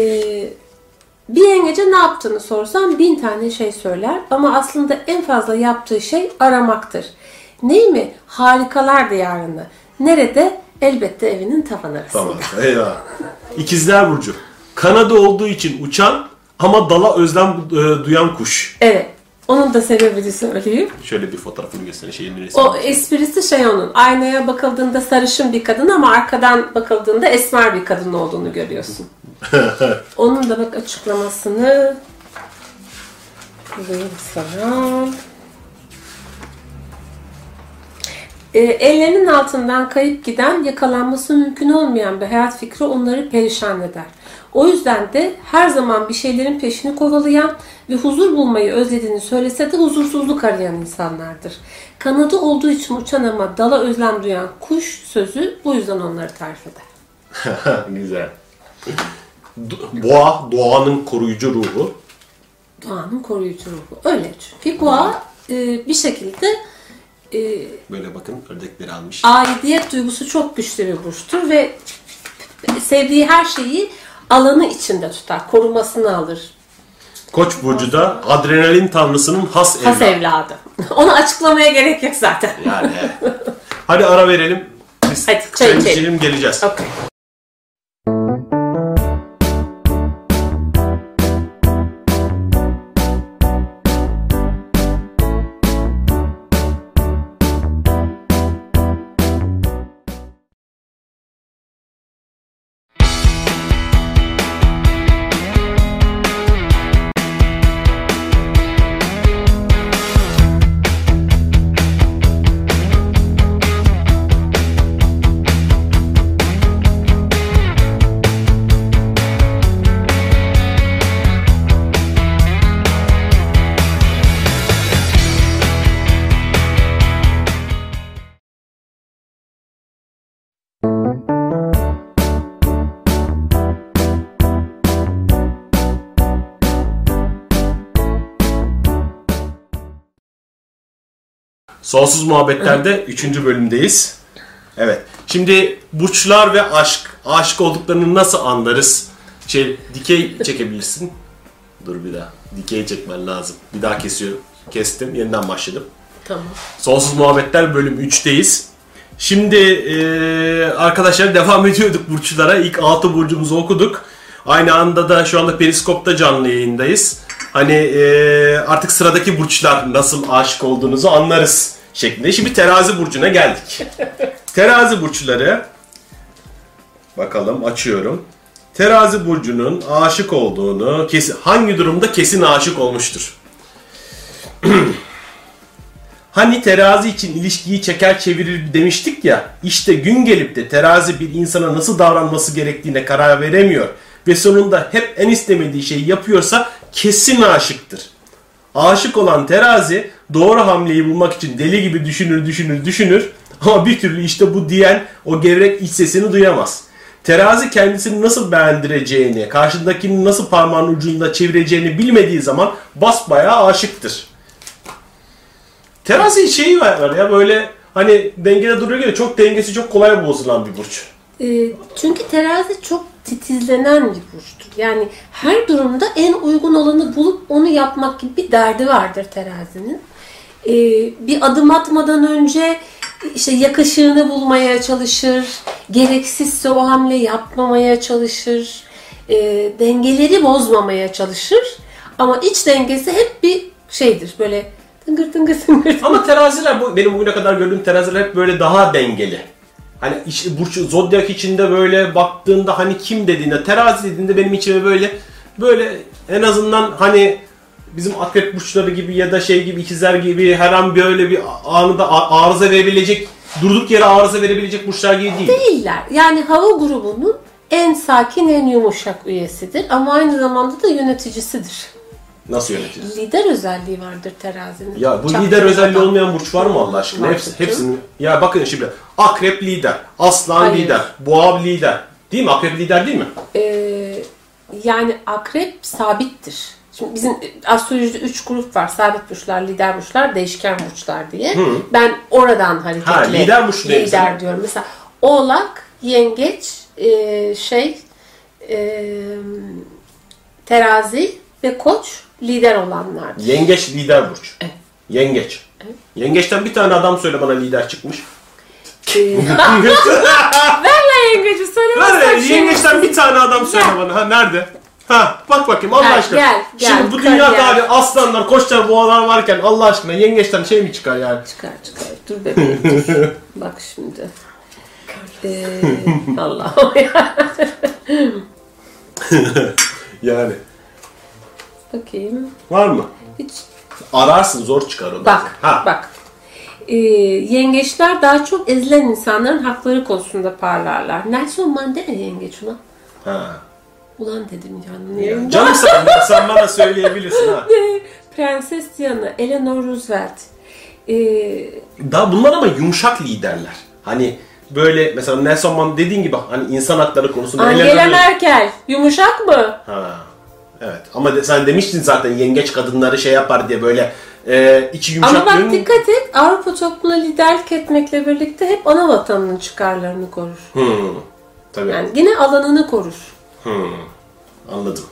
bir yengece ne yaptığını sorsam bin tane şey söyler ama aslında en fazla yaptığı şey aramaktır. Ney mi? Harikalar diyarını. Nerede? Elbette evinin tavan arasında. Tamam. Eyvah. İkizler Burcu. Kanadı olduğu için uçan ama dala özlem e, duyan kuş. Evet. Onun da sebebini söyleyeyim. Şöyle bir fotoğrafını gösterin şeyin resmi. O esprisi şey onun. Aynaya bakıldığında sarışın bir kadın ama arkadan bakıldığında esmer bir kadın olduğunu görüyorsun. onun da bak açıklamasını bulayım sana. E, ellerinin altından kayıp giden, yakalanması mümkün olmayan bir hayat fikri onları perişan eder. O yüzden de her zaman bir şeylerin peşini kovalayan ve huzur bulmayı özlediğini söylese de huzursuzluk arayan insanlardır. Kanadı olduğu için uçan ama dala özlem duyan kuş sözü bu yüzden onları tarif eder. Güzel. Boğa, doğanın koruyucu ruhu. Doğanın koruyucu ruhu. Öyle çünkü boğa e, bir şekilde e, Böyle bakın ördekleri almış. aidiyet duygusu çok güçlü bir burçtur ve sevdiği her şeyi alanı içinde tutar. Korumasını alır. Koç burcu da adrenalin tanrısının has, Has evladı. evladı. Onu açıklamaya gerek yok zaten. Yani. Hadi ara verelim. Biz Hadi, çay içelim. geleceğiz. Okey. Sonsuz Muhabbetler'de 3. bölümdeyiz. Evet. Şimdi burçlar ve aşk. Aşık olduklarını nasıl anlarız? Şey, dikey çekebilirsin. Dur bir daha. Dikey çekmen lazım. Bir daha kesiyorum. Kestim. Yeniden başladım. Tamam. Sonsuz Muhabbetler bölüm 3'teyiz. Şimdi eee, arkadaşlar devam ediyorduk burçlara. İlk 6 burcumuzu okuduk. Aynı anda da şu anda Periskop'ta canlı yayındayız. Hani eee, artık sıradaki burçlar nasıl aşık olduğunuzu anlarız şeklinde. Şimdi terazi burcuna geldik. terazi burçları bakalım açıyorum. Terazi burcunun aşık olduğunu kesin hangi durumda kesin aşık olmuştur? Hani terazi için ilişkiyi çeker çevirir demiştik ya. İşte gün gelip de terazi bir insana nasıl davranması gerektiğine karar veremiyor ve sonunda hep en istemediği şeyi yapıyorsa kesin aşıktır. Aşık olan terazi doğru hamleyi bulmak için deli gibi düşünür düşünür düşünür ama bir türlü işte bu diyen o gevrek iç sesini duyamaz. Terazi kendisini nasıl beğendireceğini, karşındakini nasıl parmağın ucunda çevireceğini bilmediği zaman basbayağı aşıktır. Terazi şeyi var ya böyle hani dengede duruyor ya çok dengesi çok kolay bozulan bir burç. Ee, çünkü terazi çok titizlenen bir burçtur. Yani her durumda en uygun olanı bulup onu yapmak gibi bir derdi vardır terazinin. Ee, bir adım atmadan önce işte yakışığını bulmaya çalışır. Gereksizse o hamle yapmamaya çalışır. Ee, dengeleri bozmamaya çalışır. Ama iç dengesi hep bir şeydir. Böyle tıngır tıngır tıngır. Ama teraziler bu benim bugüne kadar gördüğüm teraziler hep böyle daha dengeli. Hani iş, burç zodyak içinde böyle baktığında hani kim dediğinde terazi dediğinde benim içime böyle böyle en azından hani bizim akrep burçları gibi ya da şey gibi ikizler gibi her an böyle bir anında arıza verebilecek durduk yere arıza verebilecek burçlar gibi değil. değiller. Yani hava grubunun en sakin, en yumuşak üyesidir. Ama aynı zamanda da yöneticisidir. Nasıl yönetiriz? Lider özelliği vardır terazinin. Ya bu Çaktırmadan. lider özelliği olmayan burç var mı Allah aşkına? Var Hepsi, canım. hepsinin. Ya bakın şimdi akrep lider, aslan Hayır. lider, boğa lider. Değil mi? Akrep lider değil mi? Ee, yani akrep sabittir. Şimdi bizim astrolojide üç grup var. Sabit burçlar, lider burçlar, değişken burçlar diye. Ben oradan hareketle Ha, lider burç lider mesela? diyorum. Mesela oğlak, yengeç, e, şey, e, terazi ve koç lider olanlardır. Yengeç lider burç. Evet. Yengeç. Yengeçten bir tane adam söyle bana lider çıkmış. Ee, Verle yengeci söylemezsen Nerede? şey Yengeçten bir tane adam söyle Gel. bana. Ha nerede? Ha bak bakayım Allah Gel, aşkına. gel, gel, Şimdi bu gel. abi aslanlar, koçlar, boğalar varken Allah aşkına yengeçten şey mi çıkar yani? Çıkar çıkar. Dur bebeğim dur. Bak şimdi. Ee, Allah'ım ya. Yani. Bakayım. Var mı? Hiç. Ararsın zor çıkar o. Bak Ha. bak. Ee, yengeçler daha çok ezilen insanların hakları konusunda parlarlar. Nelson Mandela yengeç ulan. Ha. Ulan dedim canım. Ya, canım sen, sen bana söyleyebilirsin ha. Prenses Diana, Eleanor Roosevelt. Ee, Daha bunlar ama yumuşak liderler. Hani böyle mesela Nelson Mandela dediğin gibi hani insan hakları konusunda Angela Merkel. Yumuşak mı? Ha. Evet ama de, sen demiştin zaten yengeç kadınları şey yapar diye böyle e, içi yumuşak. Ama bak yönü- dikkat et Avrupa toplumuna liderlik etmekle birlikte hep ana vatanının çıkarlarını korur. Hmm. Tabii. Yani yine alanını korur. Hmm. Anladım.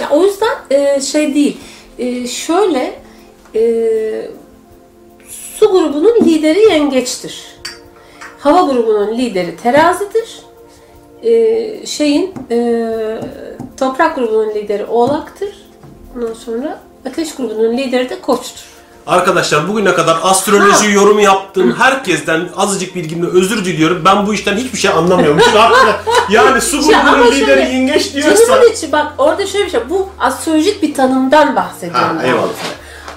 Ya o yüzden e, şey değil. E, şöyle e, su grubunun lideri yengeçtir. Hava grubunun lideri terazidir. E, şeyin e, toprak grubunun lideri oğlaktır. Ondan sonra ateş grubunun lideri de koçtur. Arkadaşlar bugüne kadar astroloji yorumu yaptığım herkesten azıcık bilgimle özür diliyorum. Ben bu işten hiçbir şey hakikaten yani su Ya ama grubunun lideri şöyle, yengeç diyorsa... Canımın içi bak orada şöyle bir şey. Bu astrolojik bir tanımdan bahsediyorum. Ha, ben. eyvallah.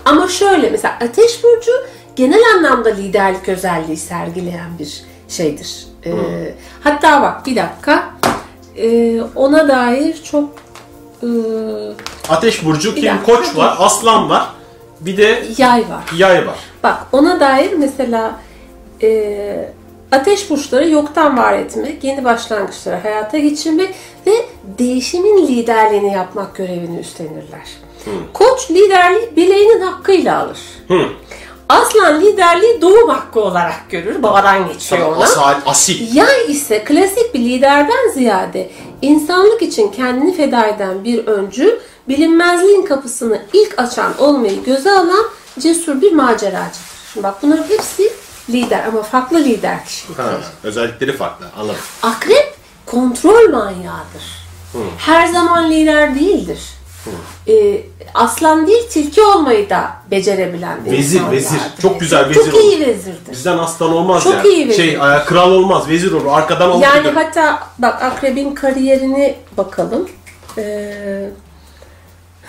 Ama şöyle mesela Ateş Burcu genel anlamda liderlik özelliği sergileyen bir şeydir. Ee, hatta bak bir dakika Ee, ona dair çok ee, Ateş burcu kim? dakika, Koç var, aslan var. Bir de yay var. yay var. Bak ona dair mesela e, ateş burçları yoktan var etmek, yeni başlangıçları hayata geçirmek ve değişimin liderliğini yapmak görevini üstlenirler. Koç liderliği bileğinin hakkıyla alır. Hı. Aslan liderliği doğum hakkı olarak görür. Babadan geçiyor ona. Asal, asil. Yay ise klasik bir liderden ziyade insanlık için kendini feda eden bir öncü, bilinmezliğin kapısını ilk açan olmayı göze alan cesur bir maceracıdır. Şimdi bak bunların hepsi lider ama farklı lider kişilikleri. Ha, özellikleri farklı. Anladım. Akrep kontrol manyağıdır. Her zaman lider değildir. Ee, aslan değil tilki olmayı da becerebilen bir Vezir, insan vezir. Çok güzel Çok vezir iyi vezirdir. Bizden aslan olmaz Çok ya. iyi vezir. Şey, e, kral olmaz, vezir olur. Arkadan alıp Yani hatta bak akrebin kariyerine bakalım. Ee,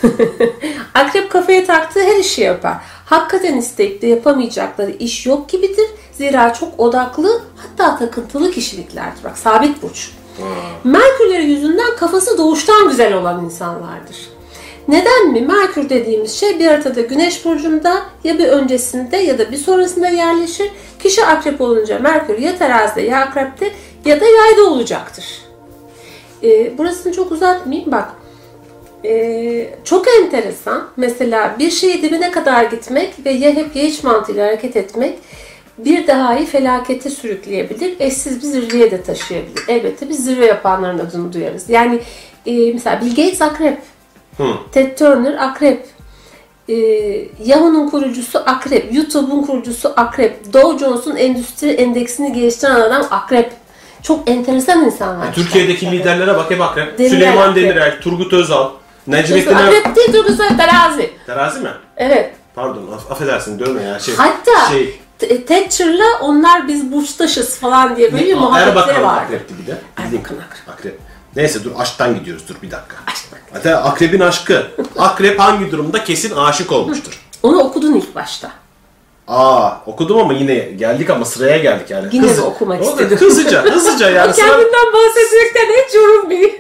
Akrep kafaya taktığı her işi yapar. Hakikaten de yapamayacakları iş yok gibidir. Zira çok odaklı hatta takıntılı kişiliklerdir. Bak sabit burç. Merkürleri yüzünden kafası doğuştan güzel olan insanlardır. Neden mi? Merkür dediğimiz şey bir haritada güneş burcunda ya bir öncesinde ya da bir sonrasında yerleşir. Kişi akrep olunca Merkür ya terazide ya akrepte ya da yayda olacaktır. Ee, burasını çok uzatmayayım bak. Ee, çok enteresan. Mesela bir şeyi dibine kadar gitmek ve ya hep ya hiç mantığıyla hareket etmek bir daha iyi felakete sürükleyebilir. Eşsiz bir zirveye de taşıyabilir. Elbette biz zirve yapanların adını duyarız. Yani e, mesela Bill Gates akrep. Hı. Ted Turner akrep. E, Yahoo'nun kurucusu akrep. YouTube'un kurucusu akrep. Dow Jones'un endüstri endeksini geliştiren adam akrep. Çok enteresan insanlar. Türkiye'deki liderlere bak hep akrep. Demirel Süleyman akrep. Demirel, Turgut Özal, Necmettin Mesela Er... akrep değil Turgut Özal, terazi. Terazi mi? Evet. Pardon aff- affedersin dövme ya. Şey, Hatta şey, Thatcher'la onlar biz burçtaşız falan diye böyle bir muhabbetleri Erbakan vardı. akrepti bir de. Erbakan akrep. akrep. Neyse dur aşktan gidiyoruz dur bir dakika. Aşktan. Hatta akrebin aşkı. Akrep hangi durumda kesin aşık olmuştur? Onu okudun ilk başta. Aa okudum ama yine geldik ama sıraya geldik yani. Yine de okumak O da istedim. Hızlıca hızlıca yani. sıra- Kendinden bahsetmekten hiç yorulmayayım.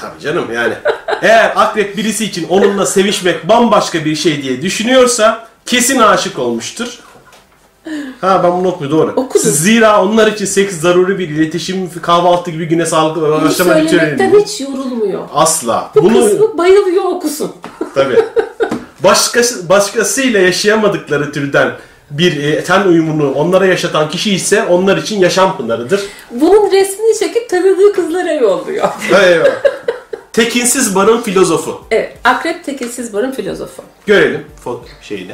Tabii canım yani. Eğer akrep birisi için onunla sevişmek bambaşka bir şey diye düşünüyorsa kesin aşık olmuştur. Ha ben bunu okudum doğru. Okudun. Zira onlar için seks zaruri bir iletişim, kahvaltı gibi güne sağlıklı ve Bunu başlama söylemekten ritüeli. hiç yorulmuyor. Asla. Bu Bunu kısmı bayılıyor okusun. tabii. Başkası, başkasıyla yaşayamadıkları türden bir e, ten uyumunu onlara yaşatan kişi ise onlar için yaşam pınarıdır. Bunun resmini çekip tanıdığı kızlara yolluyor. Eyvallah. Tekinsiz barın filozofu. Evet. Akrep tekelsiz barın filozofu. Görelim foto şeyini.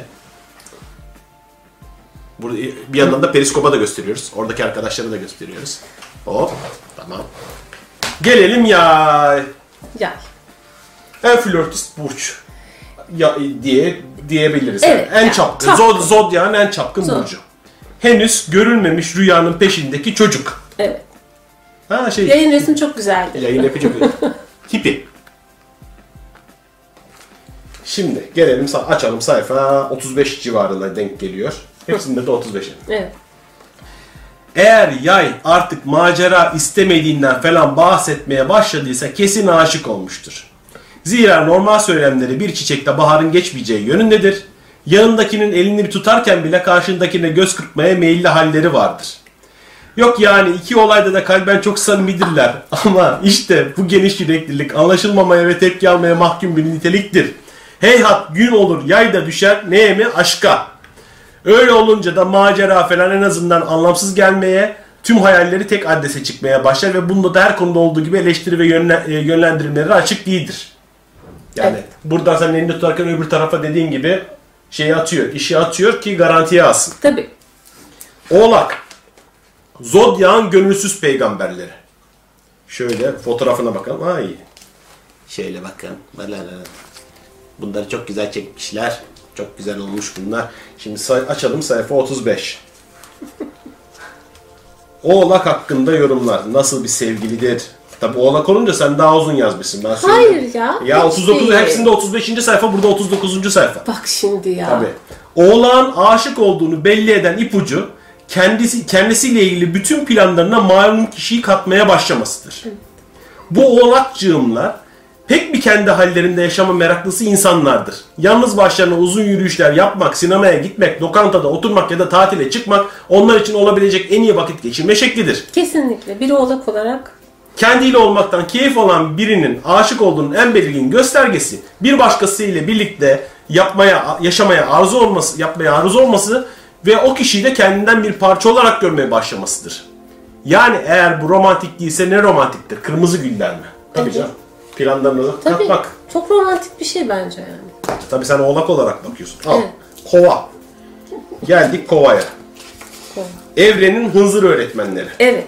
Burada bir yandan da periskopa da gösteriyoruz. Oradaki arkadaşları da gösteriyoruz. Hop. Tamam. Gelelim ya Yay. en flörtist burç ya, diye diyebiliriz. Evet, en yani çapkın. çapkın. Zod, Zodya'nın en çapkın Zod. burcu. Henüz görülmemiş rüyanın peşindeki çocuk. Evet. Ha şey. Yayın resmi çok güzeldi. Yayın yapıcı bir Hippie. Şimdi gelelim açalım sayfa 35 civarına denk geliyor. Hepsinde de 35. Evet. Eğer yay artık macera istemediğinden falan bahsetmeye başladıysa kesin aşık olmuştur. Zira normal söylemleri bir çiçekte baharın geçmeyeceği yönündedir. Yanındakinin elini bir tutarken bile karşındakine göz kırpmaya meyilli halleri vardır. Yok yani iki olayda da kalben çok samimidirler. Ama işte bu geniş yüreklilik anlaşılmamaya ve tepki almaya mahkum bir niteliktir. Heyhat gün olur yay da düşer neye mi aşka. Öyle olunca da macera falan en azından anlamsız gelmeye, tüm hayalleri tek adrese çıkmaya başlar ve bunda da her konuda olduğu gibi eleştiri ve e, yönlendirilmeleri açık değildir. Yani Evet. buradan sen elini tutarken öbür tarafa dediğin gibi şeyi atıyor, işi atıyor ki garantiye alsın. Tabii. Oğlak. Zodyak'ın gönülsüz peygamberleri. Şöyle fotoğrafına bakalım. Ay. Şöyle bakın. La la la. Bunları çok güzel çekmişler. Çok güzel olmuş bunlar. Şimdi say- açalım sayfa 35. Oğlak hakkında yorumlar. Nasıl bir sevgilidir? Tabi oğlak olunca sen daha uzun yazmışsın. Ben söyleyeyim. Hayır ya. Ya hiç 39 değil. hepsinde 35. sayfa burada 39. sayfa. Bak şimdi ya. Tabii. Oğlağın aşık olduğunu belli eden ipucu kendisi kendisiyle ilgili bütün planlarına malum kişiyi katmaya başlamasıdır. Bu oğlakcığımlar pek bir kendi hallerinde yaşama meraklısı insanlardır. Yalnız başlarına uzun yürüyüşler yapmak, sinemaya gitmek, lokantada oturmak ya da tatile çıkmak onlar için olabilecek en iyi vakit geçirme şeklidir. Kesinlikle. Bir oğlak olarak Kendiyle olmaktan keyif alan birinin aşık olduğunun en belirgin göstergesi bir başkası ile birlikte yapmaya, yaşamaya arzu olması, yapmaya arzu olması ve o kişiyi de kendinden bir parça olarak görmeye başlamasıdır. Yani eğer bu romantik değilse ne romantiktir? Kırmızı güller mi? Tabii canım. Planlarınıza tabii katmak. çok romantik bir şey bence yani. Tabii sen oğlak olarak bakıyorsun. Al. Evet. Kova. Geldik kovaya. Kova. Evrenin hınzır öğretmenleri. Evet.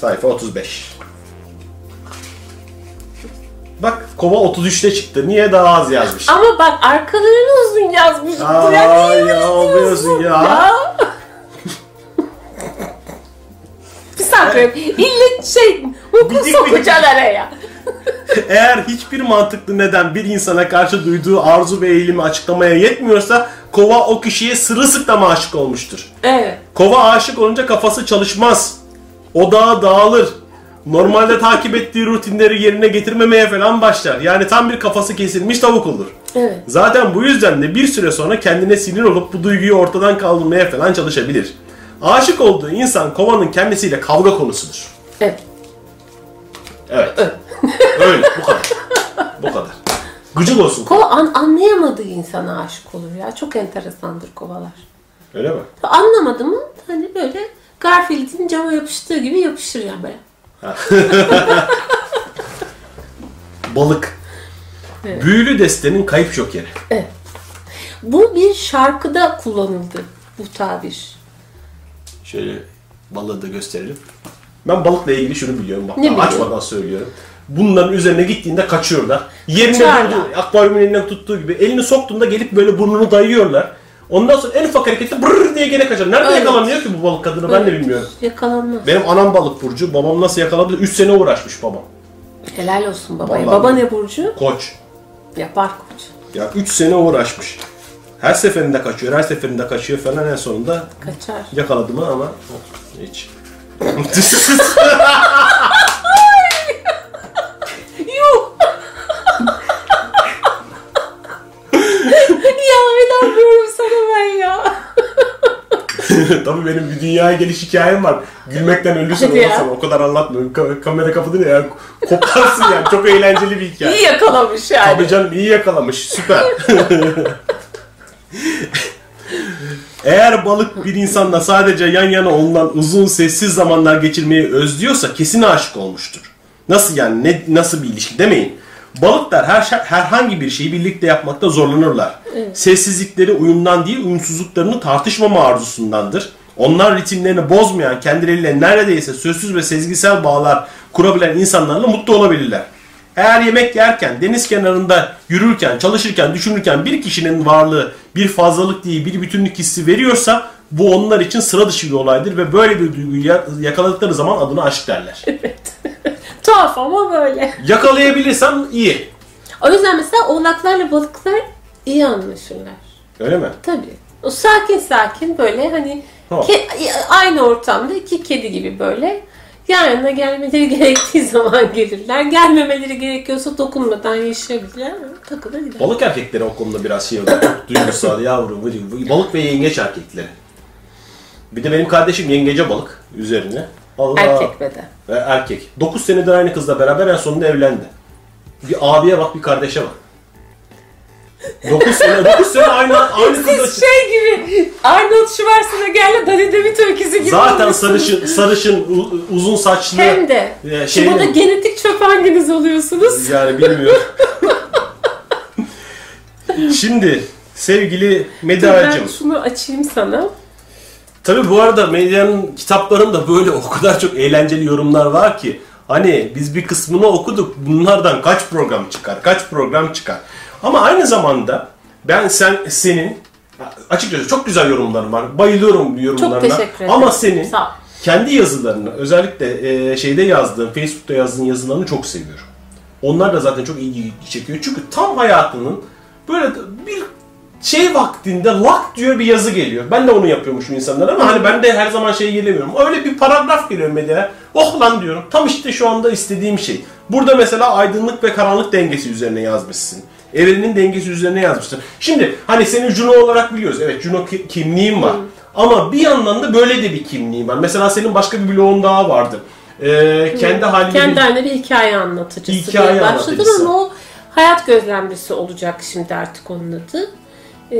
Sayfa 35. Bak kova 33'te çıktı. Niye daha az yazmış? Ama bak arkalarını uzun yazmış. Aa, ya ya, ya. Saniye. İlle şey hukuk Bidik bidik. sokacaksın araya. Eğer hiçbir mantıklı neden bir insana karşı duyduğu arzu ve eğilimi açıklamaya yetmiyorsa kova o kişiye sırılsıklam aşık olmuştur. Evet. Kova aşık olunca kafası çalışmaz. Odağı dağılır. Normalde takip ettiği rutinleri yerine getirmemeye falan başlar. Yani tam bir kafası kesilmiş tavuk olur. Evet. Zaten bu yüzden de bir süre sonra kendine sinir olup bu duyguyu ortadan kaldırmaya falan çalışabilir. Aşık olduğu insan kovanın kendisiyle kavga konusudur. Evet. Evet. Öyle bu kadar. Bu kadar. Gıcıl olsun. Kova an, anlayamadığı insana aşık olur ya. Çok enteresandır kovalar. Öyle mi? Anlamadı mı hani böyle Garfield'in cama yapıştığı gibi yapışır yani böyle. Balık. Evet. Büyülü destenin kayıp jokeri. Bu bir şarkıda kullanıldı bu tabir. Şöyle balığı da gösterelim. Ben balıkla ilgili şunu biliyorum. Bak, Ne biliyorsun? açmadan söylüyorum. Bunların üzerine gittiğinde kaçıyorlar. Yerine durdu, akvaryumun elinden tuttuğu gibi elini soktuğunda gelip böyle burnunu dayıyorlar. Ondan sonra en ufak harekette brrr diye gene kaçar. Nerede Evet. yakalanıyor ki bu balık kadını ben de bilmiyorum. Yakalanmaz. Benim anam balık burcu, babam nasıl yakaladı? 3 sene uğraşmış babam. Helal olsun babaya. Vallahi. Baba ne burcu? Koç. Yapar koç. Ya 3 sene uğraşmış. Her seferinde kaçıyor, her seferinde kaçıyor falan en sonunda Kaçar. yakaladı mı ama hiç. Yuh! ya inanmıyorum sana ben ya. Tabii benim bir dünyaya geliş hikayem var. Gülmekten ölürsün Hadi ya. O kadar anlatmıyorum. Ka- kamera kapatınca ya koparsın yani. Çok eğlenceli bir hikaye. İyi yakalamış yani. Tabii canım iyi yakalamış. Süper. Eğer balık bir insanla sadece yan yana olunan uzun sessiz zamanlar geçirmeyi özlüyorsa kesin aşık olmuştur. Nasıl yani? Ne, nasıl bir ilişki demeyin. Balıklar her herhangi bir şeyi birlikte yapmakta zorlanırlar. Sessizlikleri uyumdan değil, uyumsuzluklarını tartışmama arzusundandır. Onlar ritimlerini bozmayan, kendileriyle neredeyse sözsüz ve sezgisel bağlar kurabilen insanlarla mutlu olabilirler. Eğer yemek yerken, deniz kenarında yürürken, çalışırken, düşünürken bir kişinin varlığı bir fazlalık değil, bir bütünlük hissi veriyorsa bu onlar için sıra dışı bir olaydır ve böyle bir duyguyu ya- yakaladıkları zaman adına aşk derler. Tuhaf ama böyle. Yakalayabilirsem iyi. O yüzden mesela oğlaklarla balıklar iyi anlaşırlar. Öyle mi? Tabii. O sakin sakin böyle hani Ha. ke- aynı ortamda iki kedi gibi böyle yan yana gelmeleri gerektiği zaman gelirler. Gelmemeleri gerekiyorsa dokunmadan yaşayabilirler. Takılır gider. Balık erkekleri o konuda biraz şey oluyor. Duygusal, yavru, vıcı, vıcı. Balık ve yengeç erkekleri. Bir de benim kardeşim yengece balık üzerine. Allah. Erkek beden. Ve erkek. 9 senedir aynı kızla beraber en sonunda evlendi. Bir abiye bak bir kardeşe bak. 9 sene, 9 sene aynı aynı kızla. Siz şey gibi Arnold Schwarzenegger'le Danny DeVito ikisi gibi Zaten sarışın, sarışın, u- uzun saçlı. Hem de. Ya, Şimdi genetik çöp hanginiz oluyorsunuz? Yani bilmiyorum. Şimdi sevgili Ben Meda'cığım. şunu açayım sana. Tabii bu arada medyanın kitaplarında böyle o kadar çok eğlenceli yorumlar var ki hani biz bir kısmını okuduk bunlardan kaç program çıkar kaç program çıkar ama aynı zamanda ben sen senin açıkçası çok güzel yorumların var bayılıyorum yorumlarına teşekkür ederim. ama senin Sağ ol. kendi yazılarını özellikle e, şeyde yazdığın Facebook'ta yazdığın yazılarını çok seviyorum. Onlar da zaten çok ilgi çekiyor çünkü tam hayatının böyle bir şey vaktinde lak diyor bir yazı geliyor. Ben de onu yapıyormuşum insanlar ama hani ben de her zaman şey gelemiyorum. Öyle bir paragraf geliyor medyaya. Oh lan diyorum. Tam işte şu anda istediğim şey. Burada mesela aydınlık ve karanlık dengesi üzerine yazmışsın. Evrenin dengesi üzerine yazmışsın. Şimdi hani seni Juno olarak biliyoruz. Evet Juno ki- kimliğin var. Ama bir yandan da böyle de bir kimliğin var. Mesela senin başka bir bloğun daha vardı. Ee, kendi halinde Kendi haline bir hikaye anlatıcısı Hikaye diye başladım ama o hayat gözlemcisi olacak şimdi artık onun adı. Ee,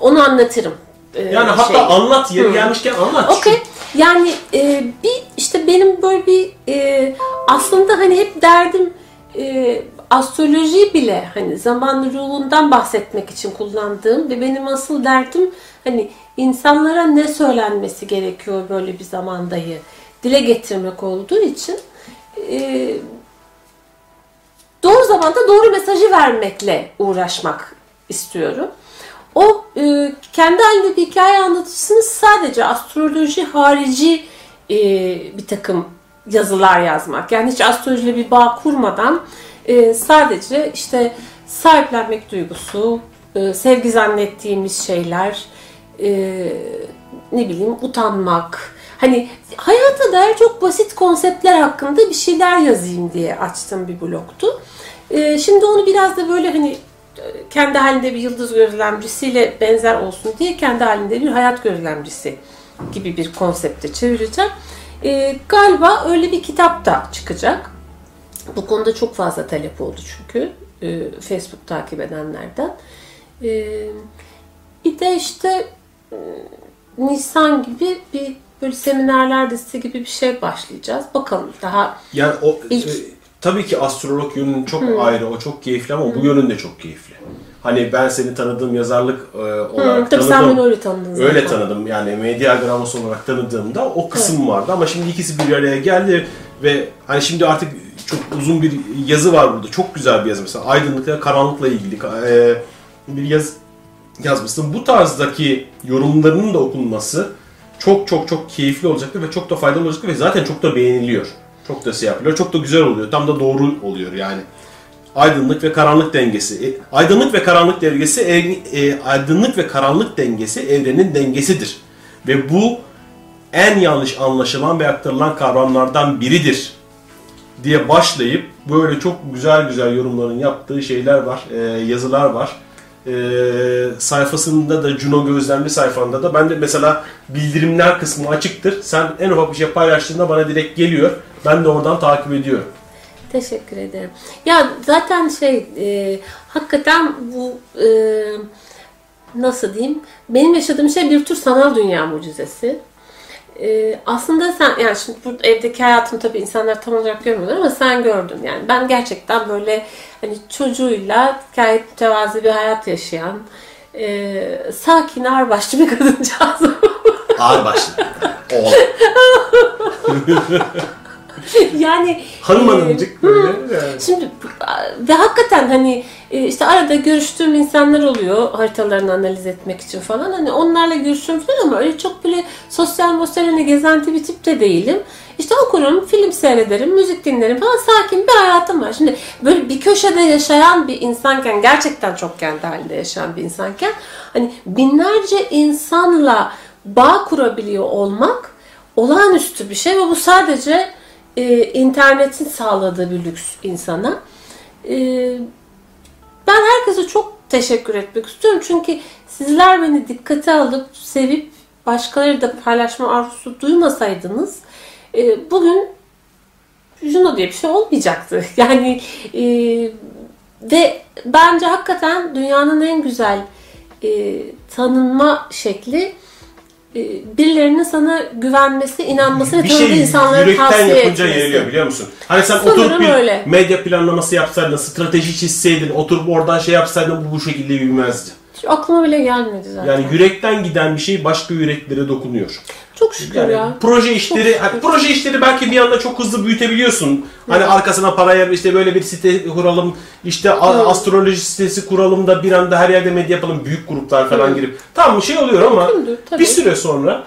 onu anlatırım. Ee, yani hatta şey. anlat yeri Hı. gelmişken anlat. Okey. Yani e, bir işte benim böyle bir e, aslında hani hep derdim e, astroloji bile hani zaman ruhundan bahsetmek için kullandığım ve benim asıl derdim hani insanlara ne söylenmesi gerekiyor böyle bir zamandayı dile getirmek olduğu için e, doğru zamanda doğru mesajı vermekle uğraşmak istiyorum. O e, kendi halinde bir hikaye anlatıcısını sadece astroloji harici e, bir takım yazılar yazmak. Yani hiç astrolojiyle bir bağ kurmadan e, sadece işte sahiplenmek duygusu, e, sevgi zannettiğimiz şeyler, e, ne bileyim utanmak. Hani hayata dair çok basit konseptler hakkında bir şeyler yazayım diye açtığım bir bloktu. E, şimdi onu biraz da böyle hani kendi halinde bir yıldız gözlemcisiyle benzer olsun diye kendi halinde bir hayat gözlemcisi gibi bir konsepte çevireceğim. Ee, galiba öyle bir kitap da çıkacak. Bu konuda çok fazla talep oldu çünkü. e, Facebook takip edenlerden. E, bir de işte e, Nisan gibi bir böyle seminerler dizisi gibi bir şey başlayacağız. Bakalım daha Yani o İlk- e, tabii ki astrolog yönün çok ayrı, o çok keyifli ama bu yönün de çok keyifli. Hani ben seni tanıdığım yazarlık e, olarak Hı, tabii sen tanıdım. beni öyle tanıdın zaten. Öyle tanıdım yani medya gramos olarak tanıdığımda o kısım vardı ama şimdi ikisi bir araya geldi ve hani şimdi artık çok uzun bir yazı var burada. Çok güzel bir yazı mesela aydınlıkla karanlıkla ilgili e, bir yaz yazmışsın. Bu tarzdaki yorumlarının da okunması çok çok çok keyifli olacaktır ve çok da faydalı olacaktır ve zaten çok da beğeniliyor. Çok da şey yapılıyor. Çok da güzel oluyor. Tam da doğru oluyor yani. Aydınlık ve karanlık dengesi. E, aydınlık ve karanlık dengesi ev- e, aydınlık ve karanlık dengesi evrenin dengesidir. Ve bu en yanlış anlaşılan ve aktarılan kavramlardan biridir diye başlayıp böyle çok güzel güzel yorumların yaptığı şeyler var, e, yazılar var. E, sayfasında da Juno Gözlemli sayfanda da ben de mesela bildirimler kısmı açıktır. Sen en ufak bir şey paylaştığında bana direkt geliyor. Ben de oradan takip ediyorum. Teşekkür ederim. Ya zaten şey e, hakikaten bu e, nasıl diyeyim benim yaşadığım şey bir tür sanal dünya mucizesi. E, aslında sen yani şimdi burada evdeki hayatımı tabii insanlar tam olarak görmüyorlar ama sen gördün yani ben gerçekten böyle hani çocuğuyla gayet mütevazi bir hayat yaşayan e, sakin ağırbaşlı bir kadıncağızım. Ağır başlı. Yani Hanım e, hanımcık böyle. yani. Şimdi ve hakikaten hani e, işte arada görüştüğüm insanlar oluyor haritalarını analiz etmek için falan. Hani onlarla görüşüyorum falan ama öyle çok böyle sosyal mosyal hani gezenti bir tip de değilim. İşte okurum, film seyrederim, müzik dinlerim falan sakin bir hayatım var. Şimdi böyle bir köşede yaşayan bir insanken gerçekten çok kendi halinde yaşayan bir insanken hani binlerce insanla bağ kurabiliyor olmak olağanüstü bir şey ve bu sadece e, internetin sağladığı bir lüks insana. E, ben herkese çok teşekkür etmek istiyorum çünkü sizler beni dikkate alıp sevip başkaları da paylaşma arzusu duymasaydınız e, bugün Juno diye bir şey olmayacaktı. Yani e, ve bence hakikaten dünyanın en güzel e, tanınma şekli birilerinin sana güvenmesi, inanması ve bir tanıdığı şey yürekten tavsiye yapınca etmesi. yayılıyor biliyor musun? Hani sen Sanırım oturup bir öyle. medya planlaması yapsaydın, strateji çizseydin, oturup oradan şey yapsaydın bu bu şekilde yürümezdi. Hiç aklıma bile gelmedi zaten. Yani yürekten giden bir şey başka yüreklere dokunuyor. Çok şükür Yani ya. proje işleri, hani proje işleri belki bir anda çok hızlı büyütebiliyorsun. Hani arkasına para yer, işte böyle bir site kuralım, işte Evet. astroloji sitesi kuralım da bir anda her yerde medya yapalım, büyük gruplar falan Evet. girip. Tam bir şey oluyor ama tabii. bir süre sonra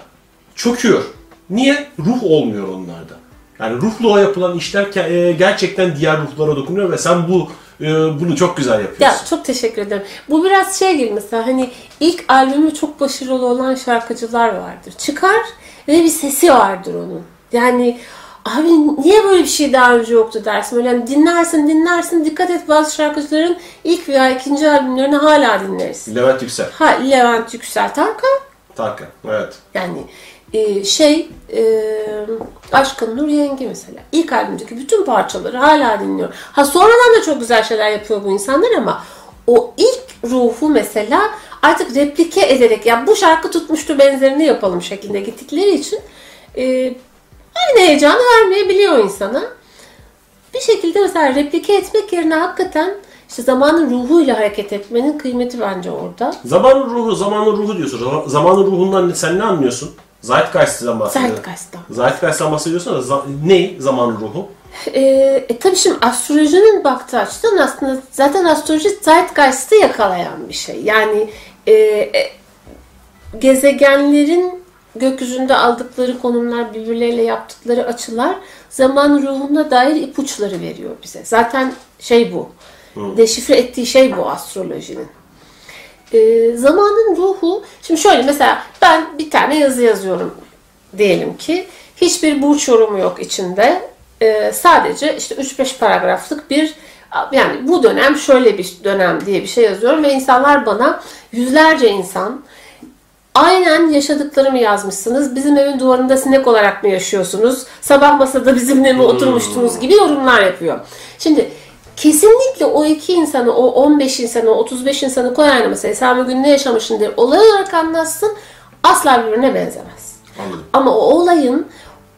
çöküyor. Niye? Ruh olmuyor onlarda. Yani ruhluğa yapılan işler e, gerçekten diğer ruhlara dokunuyor ve sen bu bunu çok güzel yapıyorsun. Ya çok teşekkür ederim. Bu biraz şey gibi mesela hani ilk albümü çok başarılı olan şarkıcılar vardır. Çıkar ve bir sesi vardır onun. Yani abi niye böyle bir şey daha önce yoktu dersin. Böyle hani dinlersin dinlersin dikkat et bazı şarkıcıların ilk veya ikinci albümlerini hala dinleriz. Levent Yüksel, Ha Levent Yüksel Tarkan Tarkan. Evet. Yani e, şey e, Aşkın Nur Yengi mesela. İlk albümdeki bütün parçaları hala dinliyor. Ha sonradan da çok güzel şeyler yapıyor bu insanlar ama o ilk ruhu mesela artık replike ederek ya bu şarkı tutmuştu benzerini yapalım şeklinde gittikleri için e, aynı heyecanı vermeyebiliyor insana. Bir şekilde mesela replike etmek yerine hakikaten işte zamanın ruhuyla hareket etmenin kıymeti bence orada. Zamanın ruhu, zamanın ruhu diyorsun. Zaman- Zamanın ruhundan sen ne anlıyorsun? Zeitgeist'ten bahsediyorsun. Zeitgeist'tan. Zeitgeist'ten bahsediyorsun da za- ne zamanın ruhu? Ee, e, tabii şimdi astrolojinin baktığı açıdan aslında zaten astroloji Zeitgeist'i yakalayan bir şey. Yani e, e, gezegenlerin gökyüzünde aldıkları konumlar, birbirleriyle yaptıkları açılar zaman ruhuna dair ipuçları veriyor bize. Zaten şey bu. Deşifre ettiği şey bu astrolojinin. Ee, zamanın ruhu, şimdi şöyle mesela ben bir tane yazı yazıyorum diyelim ki. Hiçbir burç yorumu yok içinde. Ee, sadece işte 3-5 paragraflık bir yani bu dönem şöyle bir dönem diye bir şey yazıyorum ve insanlar bana yüzlerce insan aynen yaşadıklarımı yazmışsınız. Bizim evin duvarında sinek olarak mı yaşıyorsunuz? Sabah masada bizimle mi oturmuştunuz gibi yorumlar yapıyor. Şimdi kesinlikle o iki insanı, o 15 insanı, o 35 insanı koy aynı masaya. Sen bugün ne yaşamışsın diye olay olarak anlatsın. Asla birbirine benzemez. Anladım. Ama o olayın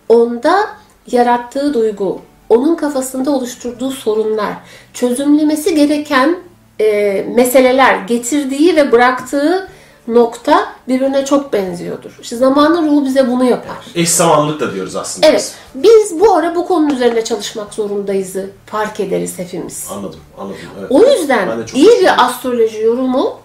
onda yarattığı duygu, onun kafasında oluşturduğu sorunlar, çözümlemesi gereken e, meseleler, getirdiği ve bıraktığı nokta birbirine çok benziyordur. İşte zamanın ruhu bize bunu yapar. Eş zamanlılık da diyoruz aslında. Evet, biz bu ara bu konunun üzerine çalışmak zorundayızı fark ederiz hepimiz. Anladım, anladım. Evet. O yüzden iyi bir astroloji yorumu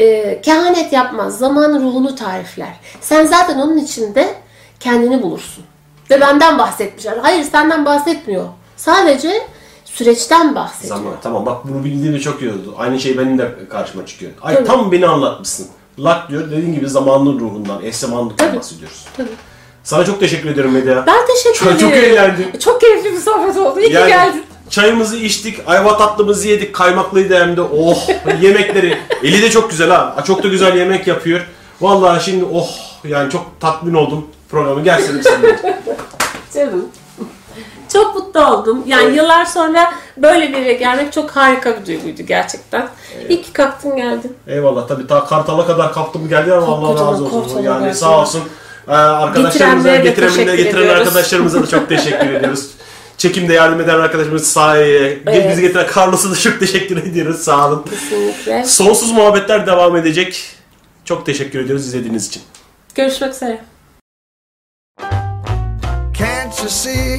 e, kehanet yapmaz. Zaman ruhunu tarifler. Sen zaten onun içinde kendini bulursun. Ve benden bahsetmişler. Hayır senden bahsetmiyor. Sadece süreçten bahsediyor. Zaman, tamam bak bunu bildiğimde çok iyi oldu. Aynı şey benim de karşıma çıkıyor. Ay Tabii. tam beni anlatmışsın. Lak diyor dediğin gibi zamanın ruhundan, eş zamanlıktan Tabii. bahsediyoruz. Tabii. Sana çok teşekkür ediyorum Medya. Ben teşekkür Çok- çok ederim. eğlendim. Çok keyifli bir sohbet oldu. İyi ki Yani geldin. çayımızı içtik, ayva tatlımızı yedik, kaymaklıydı hem de. Oh yemekleri. Eli de çok güzel ha. Çok da güzel yemek yapıyor. Vallahi şimdi oh yani çok tatmin oldum programı. Gerçekten sevindim. Canım. Çok mutlu oldum. Yani yıllar sonra böyle bir yere gelmek çok harika bir duyguydu gerçekten. İyi ki kalktın geldin. Eyvallah tabii ta Kartal'a kadar kaptım geldi ama Allah razı olsun. Yani geldi. sağ olsun. Ee, arkadaşlarımıza, Getirenlere getiren, teşekkür getiren ediyoruz. arkadaşlarımıza da çok teşekkür ediyoruz. Çekimde yardım eden arkadaşımız Sahiye, Evet. bizi getiren Carlos'a da çok teşekkür ediyoruz. Sağ olun. Kesinlikle. Sonsuz muhabbetler devam edecek. Çok teşekkür ediyoruz izlediğiniz için. Görüşmek üzere. Can't you see?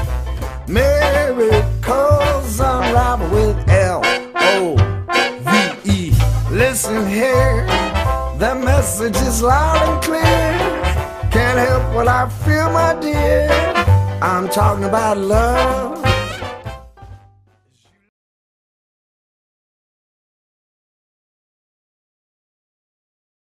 Miracles unravel with L O V E. Listen here, the message is loud and clear. Can't help what I feel, my dear. I'm talking about love.